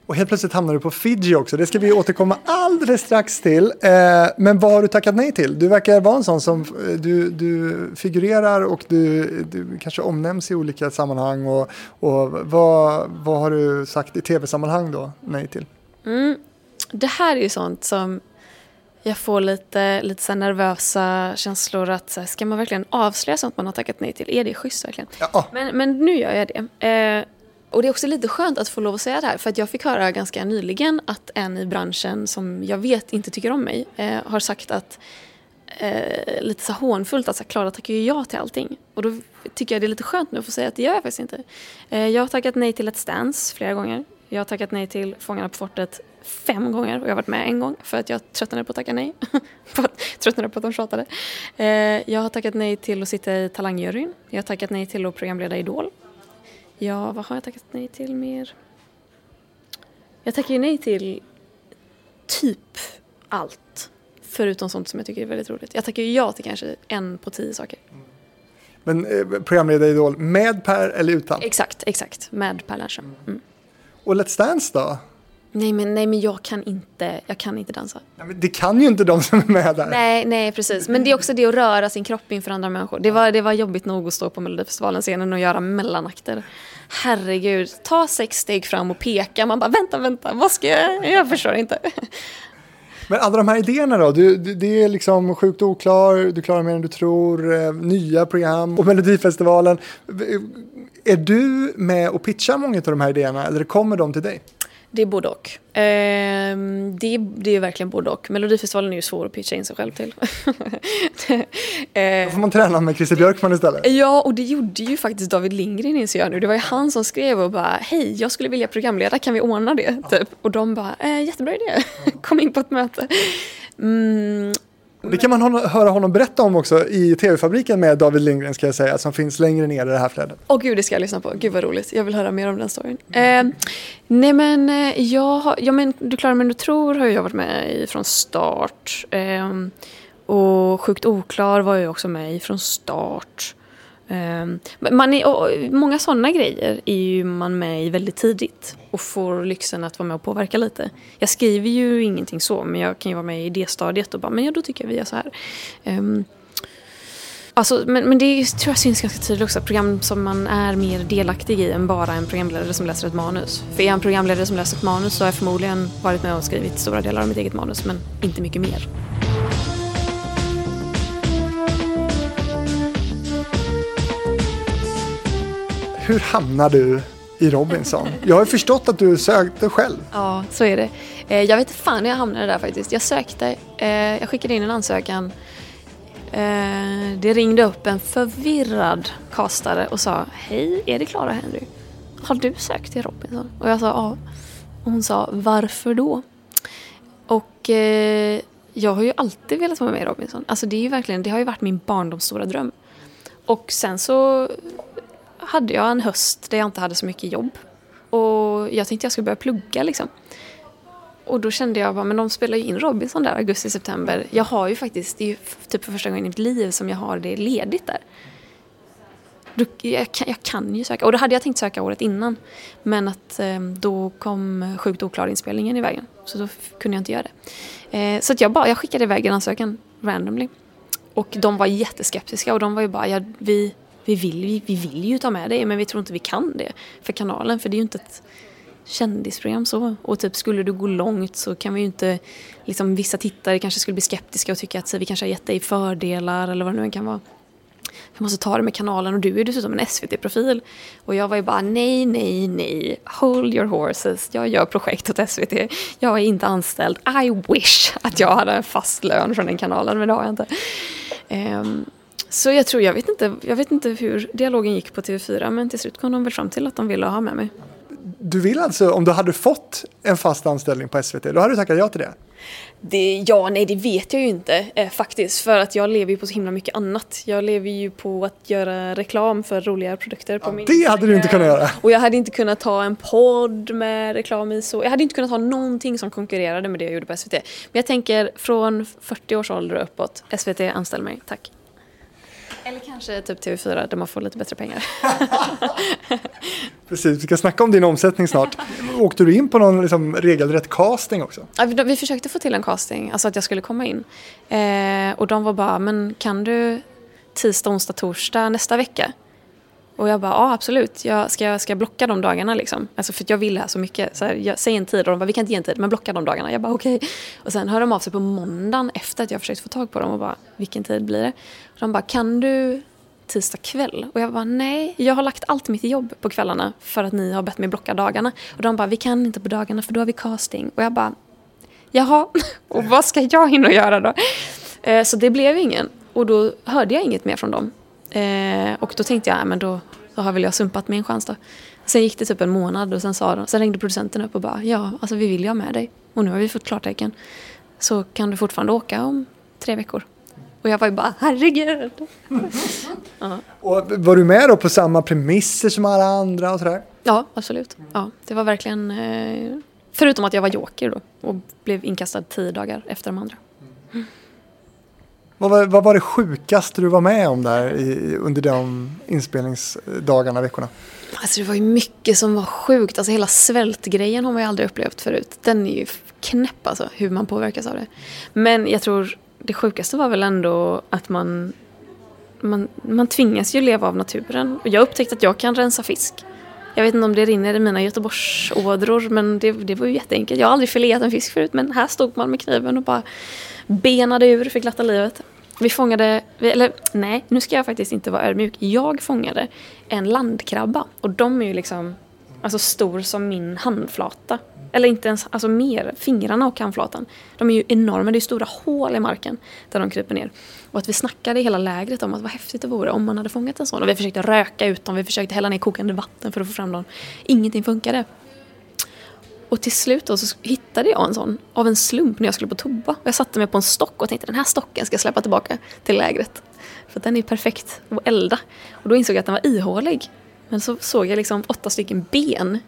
Och helt plötsligt hamnar du på Fiji också. Det ska vi återkomma alldeles strax till. Eh, men vad har du tackat nej till? Du verkar vara en sån som eh, du, du figurerar och du, du kanske omnämns i olika sammanhang. Och, och vad, vad har du sagt i tv-sammanhang då nej till? Mm. Det här är ju sånt som jag får lite, lite så nervösa känslor att så här, ska man verkligen avslöja sånt man har tackat nej till? Är det schysst verkligen? Ja, Men, men nu gör jag det. Eh, och det är också lite skönt att få lov att säga det här för att jag fick höra ganska nyligen att en i branschen som jag vet inte tycker om mig eh, har sagt att eh, lite så hånfullt att så här, Klara tackar ju ja till allting. Och då tycker jag det är lite skönt nu att få säga att det gör jag faktiskt inte. Eh, jag har tackat nej till ett Dance flera gånger. Jag har tackat nej till Fångarna på fortet fem gånger och jag har varit med en gång för att jag tröttnade på att tacka nej. Tröttnade på att de tjatade. Eh, jag har tackat nej till att sitta i Talangjuryn. Jag har tackat nej till att programleda Idol. Ja, vad har jag tackat nej till mer? Jag tackar ju nej till typ allt. Förutom sånt som jag tycker är väldigt roligt. Jag tackar ju ja till kanske en på tio saker. men eh, programledare Idol med Per eller utan? Exakt, exakt. Med Per Lernström. Mm. Och Let's Dance då? Nej, men, nej, men jag kan inte, jag kan inte dansa. Ja, Det kan ju inte de som är med där. Nej, nej, precis. Men det är också det att röra sin kropp inför andra människor. Det var, det var jobbigt nog att stå på Melodifestivalen-scenen och göra mellanakter. Herregud, ta sex steg fram och peka. Man bara, vänta, vänta, vad ska jag göra? Jag förstår inte. Men alla de här idéerna då? Du, du, det är liksom Sjukt oklar, Du klarar mer än du tror, eh, nya program och Melodifestivalen. Är du med och pitchar många av de här idéerna eller kommer de till dig? Det är både och. Ehm, det, det är verkligen både och. Melodifestivalen är ju svår att pitcha in sig själv till. Då får man träna med Christer Björkman istället. Ja, och det gjorde ju faktiskt David Lindgren inser jag nu. Det var ju han som skrev och bara hej, jag skulle vilja programleda, kan vi ordna det? Typ. Och de bara, eh, jättebra idé, kom in på ett möte. Mm, det kan man höra honom berätta om också i TV-fabriken med David Lindgren ska jag säga, som finns längre ner i det här flödet. Åh gud, det ska jag lyssna på. Gud vad roligt. Jag vill höra mer om den storyn. Eh, nej men, eh, jag har, ja men Du klarar men du tror har jag varit med i från start. Eh, och Sjukt oklar var jag också med i från start. Ehm, man är, och många sådana grejer är ju man med i väldigt tidigt och får lyxen att vara med och påverka lite. Jag skriver ju ingenting så, men jag kan ju vara med i idéstadiet och bara, men ja, då tycker jag vi gör så här. Ehm, alltså, men, men det är, tror jag syns ganska tydligt också, program som man är mer delaktig i än bara en programledare som läser ett manus. För är jag en programledare som läser ett manus så har jag förmodligen varit med och skrivit stora delar av mitt eget manus, men inte mycket mer. Hur hamnar du i Robinson? Jag har ju förstått att du sökte själv. Ja, så är det. Eh, jag vet inte fan hur jag hamnade där faktiskt. Jag sökte, eh, jag skickade in en ansökan. Eh, det ringde upp en förvirrad kastare och sa Hej, är det Clara Henry? Har du sökt till Robinson? Och jag sa ja. Och hon sa varför då? Och eh, jag har ju alltid velat vara med i Robinson. Alltså det är ju verkligen, det har ju varit min barndoms stora dröm. Och sen så hade jag en höst där jag inte hade så mycket jobb. Och jag tänkte jag skulle börja plugga liksom. Och då kände jag bara, men de spelar ju in Robinson där augusti-september. Jag har ju faktiskt, det är ju typ för första gången i mitt liv som jag har det ledigt där. Då, jag, kan, jag kan ju söka, och då hade jag tänkt söka året innan. Men att eh, då kom Sjukt oklar inspelningen i vägen. Så då kunde jag inte göra det. Eh, så att jag, bara, jag skickade iväg en ansökan randomly. Och de var jätteskeptiska och de var ju bara, ja, vi, vi, vill, vi, vi vill ju ta med dig men vi tror inte vi kan det för kanalen. För det är ju inte ett kändisprogram så. Och typ skulle du gå långt så kan vi ju inte, liksom vissa tittare kanske skulle bli skeptiska och tycka att så, vi kanske har gett dig fördelar eller vad det nu än kan vara. Vi måste ta det med kanalen och du är ju dessutom en SVT-profil. Och jag var ju bara nej, nej, nej. Hold your horses. Jag gör projekt åt SVT. Jag är inte anställd. I wish att jag hade en fast lön från den kanalen men det har jag inte. Um, så jag tror, jag vet, inte, jag vet inte hur dialogen gick på TV4 men till slut kom de väl fram till att de ville ha med mig. Du vill alltså, om du hade fått en fast anställning på SVT, då hade du tackat ja till det? Det, ja, nej det vet jag ju inte eh, faktiskt. För att jag lever ju på så himla mycket annat. Jag lever ju på att göra reklam för roliga produkter på min det hade du inte kunnat göra. Och jag hade inte kunnat ta en podd med reklam i så. Jag hade inte kunnat ha någonting som konkurrerade med det jag gjorde på SVT. Men jag tänker från 40 års ålder och uppåt. SVT anställ mig, tack. Eller kanske typ TV4 där man får lite bättre pengar. Precis, vi ska snacka om din omsättning snart. Åkte du in på någon liksom, regelrätt casting också? Ja, vi- Vi försökte få till en casting, alltså att jag skulle komma in. Eh, och de var bara, men kan du tisdag, onsdag, torsdag nästa vecka? Och jag bara, ja absolut, jag ska, jag ska blocka de dagarna liksom. Alltså för att jag vill det här så mycket. Så här, jag, säg en tid och de bara, vi kan inte ge en tid, men blocka de dagarna. Jag bara okej. Och sen hör de av sig på måndagen efter att jag försökt få tag på dem och bara, vilken tid blir det? Och de bara, kan du tisdag kväll? Och jag bara, nej, jag har lagt allt mitt jobb på kvällarna för att ni har bett mig blocka dagarna. Och de bara, vi kan inte på dagarna för då har vi casting. Och jag bara, Jaha, och vad ska jag hinna göra då? Eh, så det blev ingen. Och då hörde jag inget mer från dem. Eh, och då tänkte jag, ja, men då, då har väl jag sumpat min chans då. Sen gick det typ en månad och sen, sa de, sen ringde producenten upp och bara, ja, alltså vi vill ju ha med dig. Och nu har vi fått klartecken. Så kan du fortfarande åka om tre veckor. Och jag var ju bara, herregud. Och var du med då på samma premisser som alla andra och sådär? Ja, absolut. Ja, det var verkligen... Eh, förutom att jag var joker då och blev inkastad tio dagar efter de andra. Vad var, vad var det sjukaste du var med om där i, under de inspelningsdagarna, veckorna? Alltså det var ju mycket som var sjukt. Alltså hela svältgrejen har man ju aldrig upplevt förut. Den är ju knäpp alltså, hur man påverkas av det. Men jag tror det sjukaste var väl ändå att man, man, man tvingas ju leva av naturen. Och jag upptäckte att jag kan rensa fisk. Jag vet inte om det rinner i mina Göteborgsådror men det, det var ju jätteenkelt. Jag har aldrig fileat en fisk förut men här stod man med kniven och bara benade ur för glatta livet. Vi fångade, eller nej, nu ska jag faktiskt inte vara ödmjuk. Jag fångade en landkrabba och de är ju liksom alltså stor som min handflata. Eller inte ens, alltså mer, fingrarna och handflatan. De är ju enorma, det är stora hål i marken där de kryper ner. Och att vi snackade i hela lägret om att vad häftigt det vore om man hade fångat en sån. Och vi försökte röka ut dem, vi försökte hälla ner kokande vatten för att få fram dem. Ingenting funkade. Och till slut då så hittade jag en sån av en slump när jag skulle på toa. Och jag satte mig på en stock och tänkte den här stocken ska jag släppa tillbaka till lägret. För den är perfekt att elda. Och då insåg jag att den var ihålig. Men så såg jag liksom åtta stycken ben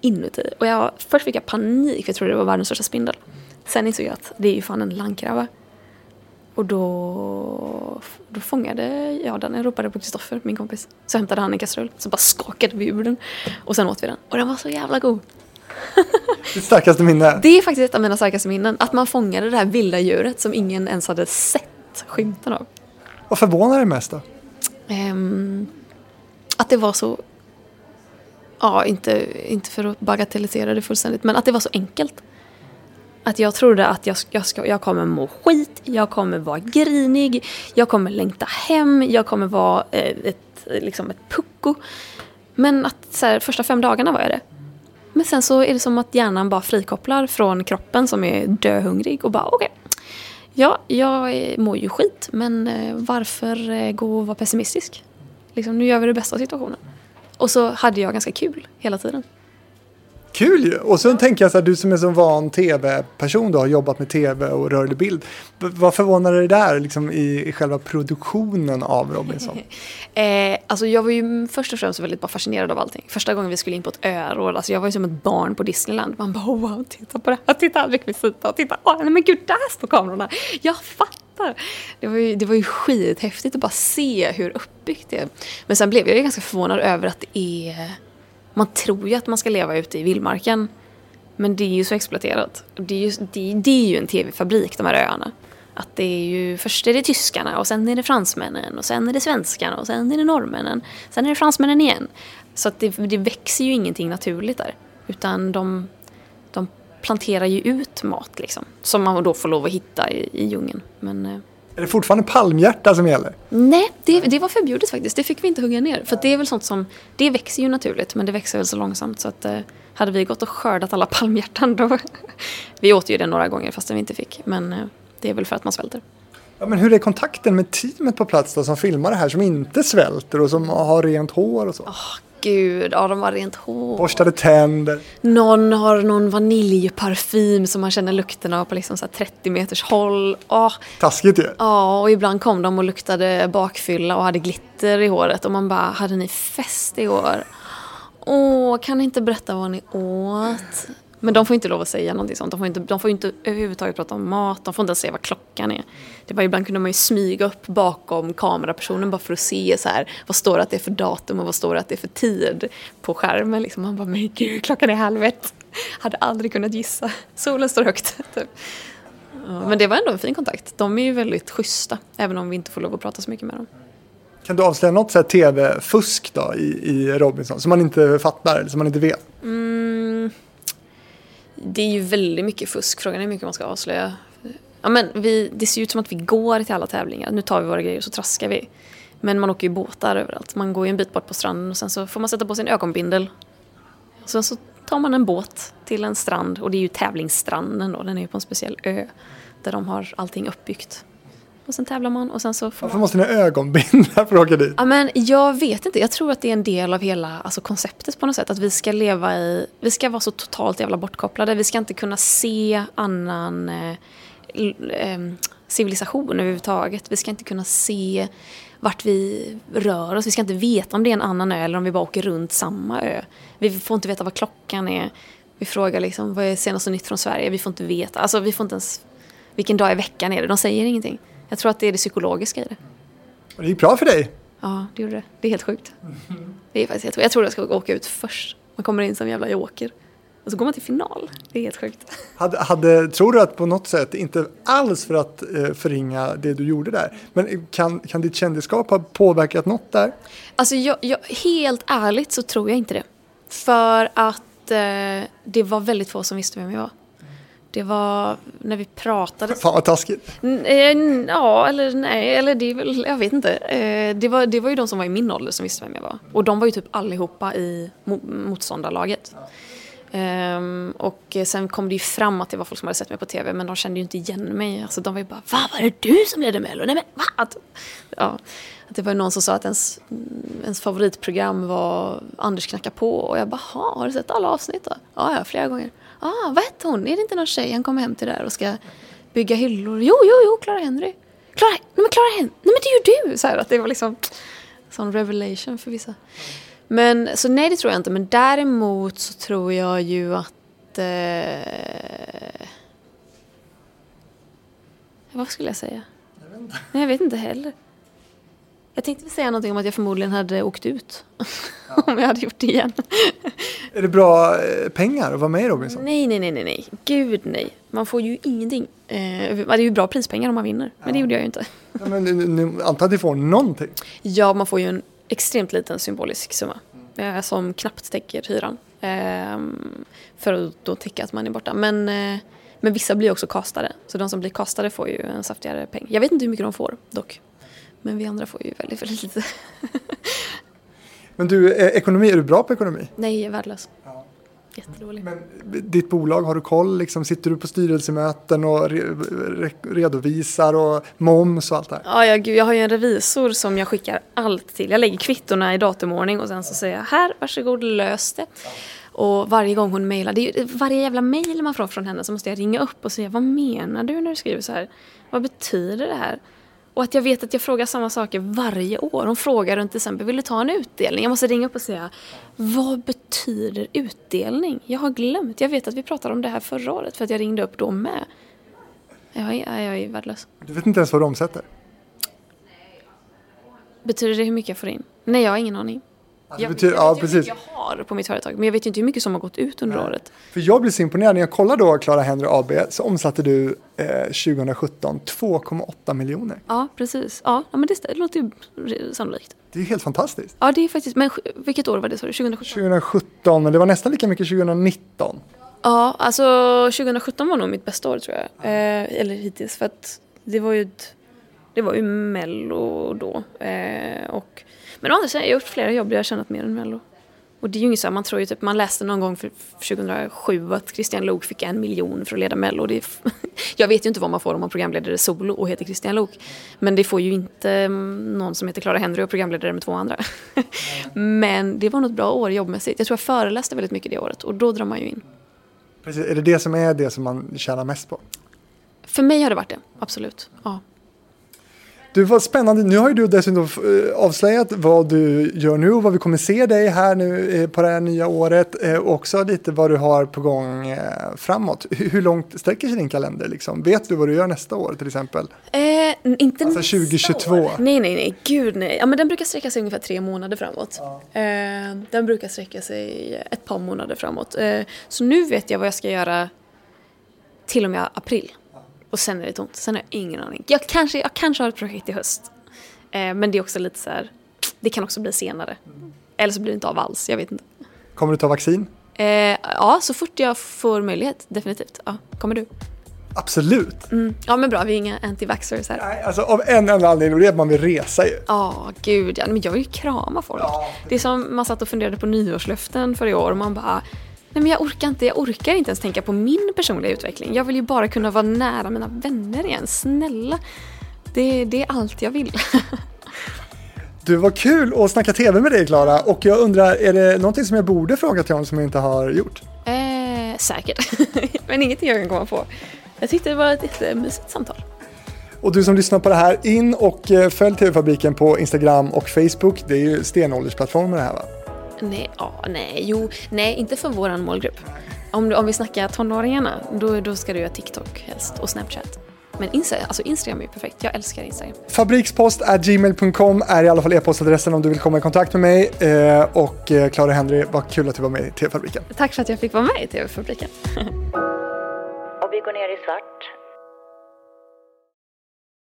inuti. Och jag, först fick jag panik för jag trodde det var världens största spindel. Sen insåg jag att det är ju fan en landkrabba. Och då, då fångade jag den. Jag ropade på Kristoffer, min kompis. Så hämtade han en kastrull. Så bara skakade vi ur den. Och sen åt vi den. Och den var så jävla god. Ditt starkaste minne? Det är faktiskt ett av mina starkaste minnen. Att man fångade det här vilda djuret som ingen ens hade sett skymten av. Vad förvånar dig mest då? Ehm, att det var så... Ja, inte, inte för att bagatellisera det fullständigt, men att det var så enkelt. Att jag trodde att jag, jag, ska, jag kommer må skit, jag kommer vara grinig, jag kommer längta hem, jag kommer vara eh, ett, liksom ett pucko. Men att så här, första fem dagarna var jag det. Men sen så är det som att hjärnan bara frikopplar från kroppen som är döhungrig och bara okej. Ja, jag mår ju skit, men eh, varför eh, gå och vara pessimistisk? Liksom, nu gör vi det bästa av situationen. Och så hade jag ganska kul hela tiden. Kul ju! Och sen tänker jag så här, du som är så van tv-person, du har jobbat med tv och rörlig bild. Vad förvånade dig där liksom, i, i själva produktionen av Robinson? Eh, alltså jag var ju först och främst väldigt bara fascinerad av allting. Första gången vi skulle in på ett öråd, alltså jag var ju som ett barn på Disneyland. Man bara wow, titta på det här, titta rekvisita och titta, åh nej men gud där står kamerorna. Jag fattar! Det var, ju, det var ju skithäftigt att bara se hur uppbyggt det är. Men sen blev jag ju ganska förvånad över att det är... Man tror ju att man ska leva ute i vildmarken. Men det är ju så exploaterat. Det är ju, det, det är ju en tv-fabrik, de här öarna. Att det är ju, först är det tyskarna och sen är det fransmännen och sen är det svenskarna och sen är det norrmännen. Sen är det fransmännen igen. Så att det, det växer ju ingenting naturligt där. Utan de, de planterar ju ut mat liksom. Som man då får lov att hitta i, i djungeln. Men eh, är det fortfarande palmhjärta som gäller? nej, det, det var förbjudet faktiskt. Det fick vi inte hugga ner. För det är väl sånt som, det växer ju naturligt men det växer väl så långsamt så att eh, hade vi gått och skördat alla palmhjärtan då... vi åt ju det några gånger fast vi inte fick. Men eh, det är väl för att man svälter. Ja, men hur är kontakten med teamet på plats då, som filmar det här, som inte svälter och som har rent hår och så? Gud, ja de har rent hår. Borstade tänder. Någon har någon vaniljparfym som man känner lukten av på liksom så här 30 meters håll. Åh, Taskigt ju. Ja, och ibland kom de och luktade bakfylla och hade glitter i håret och man bara, hade ni fest i år? Åh, kan ni inte berätta vad ni åt? Men de får inte lov att säga någonting sånt. De får inte, de får inte överhuvudtaget prata om mat. De får inte ens säga vad klockan är. Det var ibland kunde man ju smyga upp bakom kamerapersonen bara för att se så här, vad står det att det är för datum och vad står det att det är för tid på skärmen. Liksom. Man bara, men gud, klockan är halv ett. Hade aldrig kunnat gissa. Solen står högt. Typ. Men det var ändå en fin kontakt. De är ju väldigt schyssta, även om vi inte får lov att prata så mycket med dem. Kan du avslöja något tv-fusk då i, i Robinson som man inte fattar eller som man inte vet? Mm, det är ju väldigt mycket fusk. Frågan är hur mycket man ska avslöja. Ja, men vi, det ser ju ut som att vi går till alla tävlingar. Nu tar vi våra grejer och så traskar vi. Men man åker ju båtar överallt. Man går ju en bit bort på stranden och sen så får man sätta på sig en ögonbindel. Och sen så tar man en båt till en strand och det är ju tävlingsstranden då. Den är ju på en speciell ö där de har allting uppbyggt. Och sen tävlar man och sen så får Varför måste ni ha ögonbindlar för att åka dit? Ja, men jag vet inte. Jag tror att det är en del av hela alltså, konceptet på något sätt. Att vi ska leva i... Vi ska vara så totalt jävla bortkopplade. Vi ska inte kunna se annan eh, l- eh, civilisation överhuvudtaget. Vi ska inte kunna se vart vi rör oss. Vi ska inte veta om det är en annan ö eller om vi bara åker runt samma ö. Vi får inte veta vad klockan är. Vi frågar liksom, vad är senaste nytt från Sverige? Vi får inte veta. Alltså, vi får inte ens... Vilken dag i veckan är det? De säger ingenting. Jag tror att det är det psykologiska i det. Och det gick bra för dig. Ja, det gjorde det. Det är helt sjukt. Det är faktiskt helt sjukt. Jag tror jag ska åka ut först. Man kommer in som jävla joker. Och så går man till final. Det är helt sjukt. Hade, hade, tror du att på något sätt, inte alls för att eh, förringa det du gjorde där, men kan, kan ditt kändisskap ha påverkat något där? Alltså jag, jag, helt ärligt så tror jag inte det. För att eh, det var väldigt få som visste vem jag var. Det var när vi pratade. Fan vad taskigt. Eh, Ja, eller nej, eller det är väl, jag vet inte. Eh, Det var, det var ju de som var i min ålder som visste vem jag var. Och de var ju typ allihopa i mo- motståndarlaget. Ehm, och sen kom det ju fram att det var folk som hade sett mig på tv men de kände ju inte igen mig. Alltså, de var ju bara Va, var det du som ledde Mello? Nej men va? Att, ja, att det var någon som sa att ens, ens favoritprogram var Anders knackar på och jag bara "Ha, har du sett alla avsnitt då? Ja, ja flera gånger. Ah, vad hette hon? Är det inte någon tjej han kommer hem till där och ska bygga hyllor? Jo, jo, jo, Clara Henry. Clara, nej men Clara Henry, nej men det är ju du! Så här, att det var liksom sån revelation för vissa. Men så nej, det tror jag inte. Men däremot så tror jag ju att... Eh, vad skulle jag säga? Nej, jag vet inte heller. Jag tänkte säga någonting om att jag förmodligen hade åkt ut. om jag hade gjort det igen. Är det bra eh, pengar att vara med i Robinson? nej, nej, nej, nej. Gud nej. Man får ju ingenting. Eh, det är ju bra prispengar om man vinner. Men det gjorde jag ju inte. Ja, men antar att ni får någonting. Ja, man får ju en extremt liten symbolisk summa. Eh, som knappt täcker hyran. Eh, för att då täcka att man är borta. Men, eh, men vissa blir också kastade. Så de som blir kastade får ju en saftigare peng. Jag vet inte hur mycket de får dock. Men vi andra får ju väldigt, väldigt lite. Men du, eh, ekonomi, är du bra på ekonomi? Nej, jag är värdelös. Jättedålig. Men ditt bolag, har du koll? Liksom, sitter du på styrelsemöten och re, re, redovisar och moms och allt det här? Ja, ja, gud, jag har ju en revisor som jag skickar allt till. Jag lägger kvittorna i datumordning och sen så säger jag här, varsågod, lös det. Och varje gång hon mejlar, det är ju varje jävla mejl man får från henne så måste jag ringa upp och säga vad menar du när du skriver så här? Vad betyder det här? Och att jag vet att jag frågar samma saker varje år. Hon frågar runt december, vill du ta en utdelning? Jag måste ringa upp och säga, vad betyder utdelning? Jag har glömt. Jag vet att vi pratade om det här förra året för att jag ringde upp då med. Jag är, jag är värdelös. Du vet inte ens vad du omsätter? Betyder det hur mycket jag får in? Nej, jag har ingen aning. Alltså, Jag, betyder, jag ja, vet ju hur precis. mycket jag har på mitt företag, men jag vet ju inte hur mycket som har gått ut under året. För jag blir så imponerad. När jag kollar då Clara Henry AB så omsatte du eh, 2017 2,8 miljoner. Ja, precis. Ja, ja men det, det låter ju sannolikt. Det är helt fantastiskt. Ja, det är faktiskt... Men vilket år var det, sa du? 2017? 2017, men det var nästan lika mycket 2019. Ja, alltså 2017 var nog mitt bästa år tror jag. Eh, eller hittills, för att det var ju ett, det var ju mello då. Eh, och, men å andra sidan, jag har gjort flera jobb där jag har tjänat mer än mello. Och det är ju inget så man tror ju typ, man läste någon gång för 2007 att Christian Lok fick en miljon för att leda mello. Det är, jag vet ju inte vad man får om man programleder solo och heter Christian Lok. Men det får ju inte mm, någon som heter Clara Henry och programledare med två andra. men det var nog ett bra år jobbmässigt. Jag tror jag föreläste väldigt mycket det året och då drar man ju in. Precis. Är det det som är det som man tjänar mest på? För mig har det varit det, absolut. Ja. Du, vad spännande. Nu har ju du dessutom eh, avslöjat vad du gör nu och vad vi kommer se dig här nu eh, på det här nya året. Eh, och också lite vad du har på gång framåt. Hur, långt sträcker sig din kalender? Liksom? Vet du vad du gör nästa år till exempel? Eh, inte Alltså nästa 2022. år. Nej, nej, nej. Gud nej. Ja, men den brukar sträcka sig ungefär tre månader framåt. Eh, den brukar sträcka sig ett par månader framåt. Eh, så nu vet jag vad jag ska göra till och med april. Och sen är det tomt. Sen har jag ingen aning. Jag kanske, jag kanske har ett projekt i höst. Eh, men det är också lite så här, det kan också bli senare. Eller så blir det inte av alls, jag vet inte. Kommer du ta vaccin? Eh, ja, så fort jag får möjlighet, definitivt. Ja, kommer du? Absolut. Mm. Ja, men bra, vi är inga anti-vaxxers här. Nej, alltså av en enda anledning och det är att man vill resa ju. Ja, gud ja. Men jag vill ju krama folk. Det är som man satt och funderade på nyårslöften för i år och man bara Nej men jag orkar inte, jag orkar inte ens tänka på min personliga utveckling. Jag vill ju bara kunna vara nära mina vänner igen. Snälla. Det, det är allt jag vill. Du, var kul att snacka tv med dig Klara och jag undrar, är det någonting som jag borde fråga till honom som jag inte har gjort? eh, säkert. men ingenting jag kan komma på. Jag tyckte det var ett jättemysigt samtal. Och du som lyssnar på det här, in och eh, följ TV-fabriken på Instagram och Facebook. Det är ju stenåldersplattformar det här va? Nej, ja, nej, jo, nej, inte för våran målgrupp. Om, om vi snackar tonåringarna, då, då ska du göra TikTok helst och Snapchat. Men Insta, alltså Instagram är ju perfekt. Jag älskar Instagram. Fabrikspost.gmail.com är i alla fall e-postadressen om du vill komma i kontakt med mig. Eh, och eh, Clara Henry, vad kul att du var med i TV-fabriken. Tack för att jag fick vara med i TV-fabriken. Och vi går ner i svart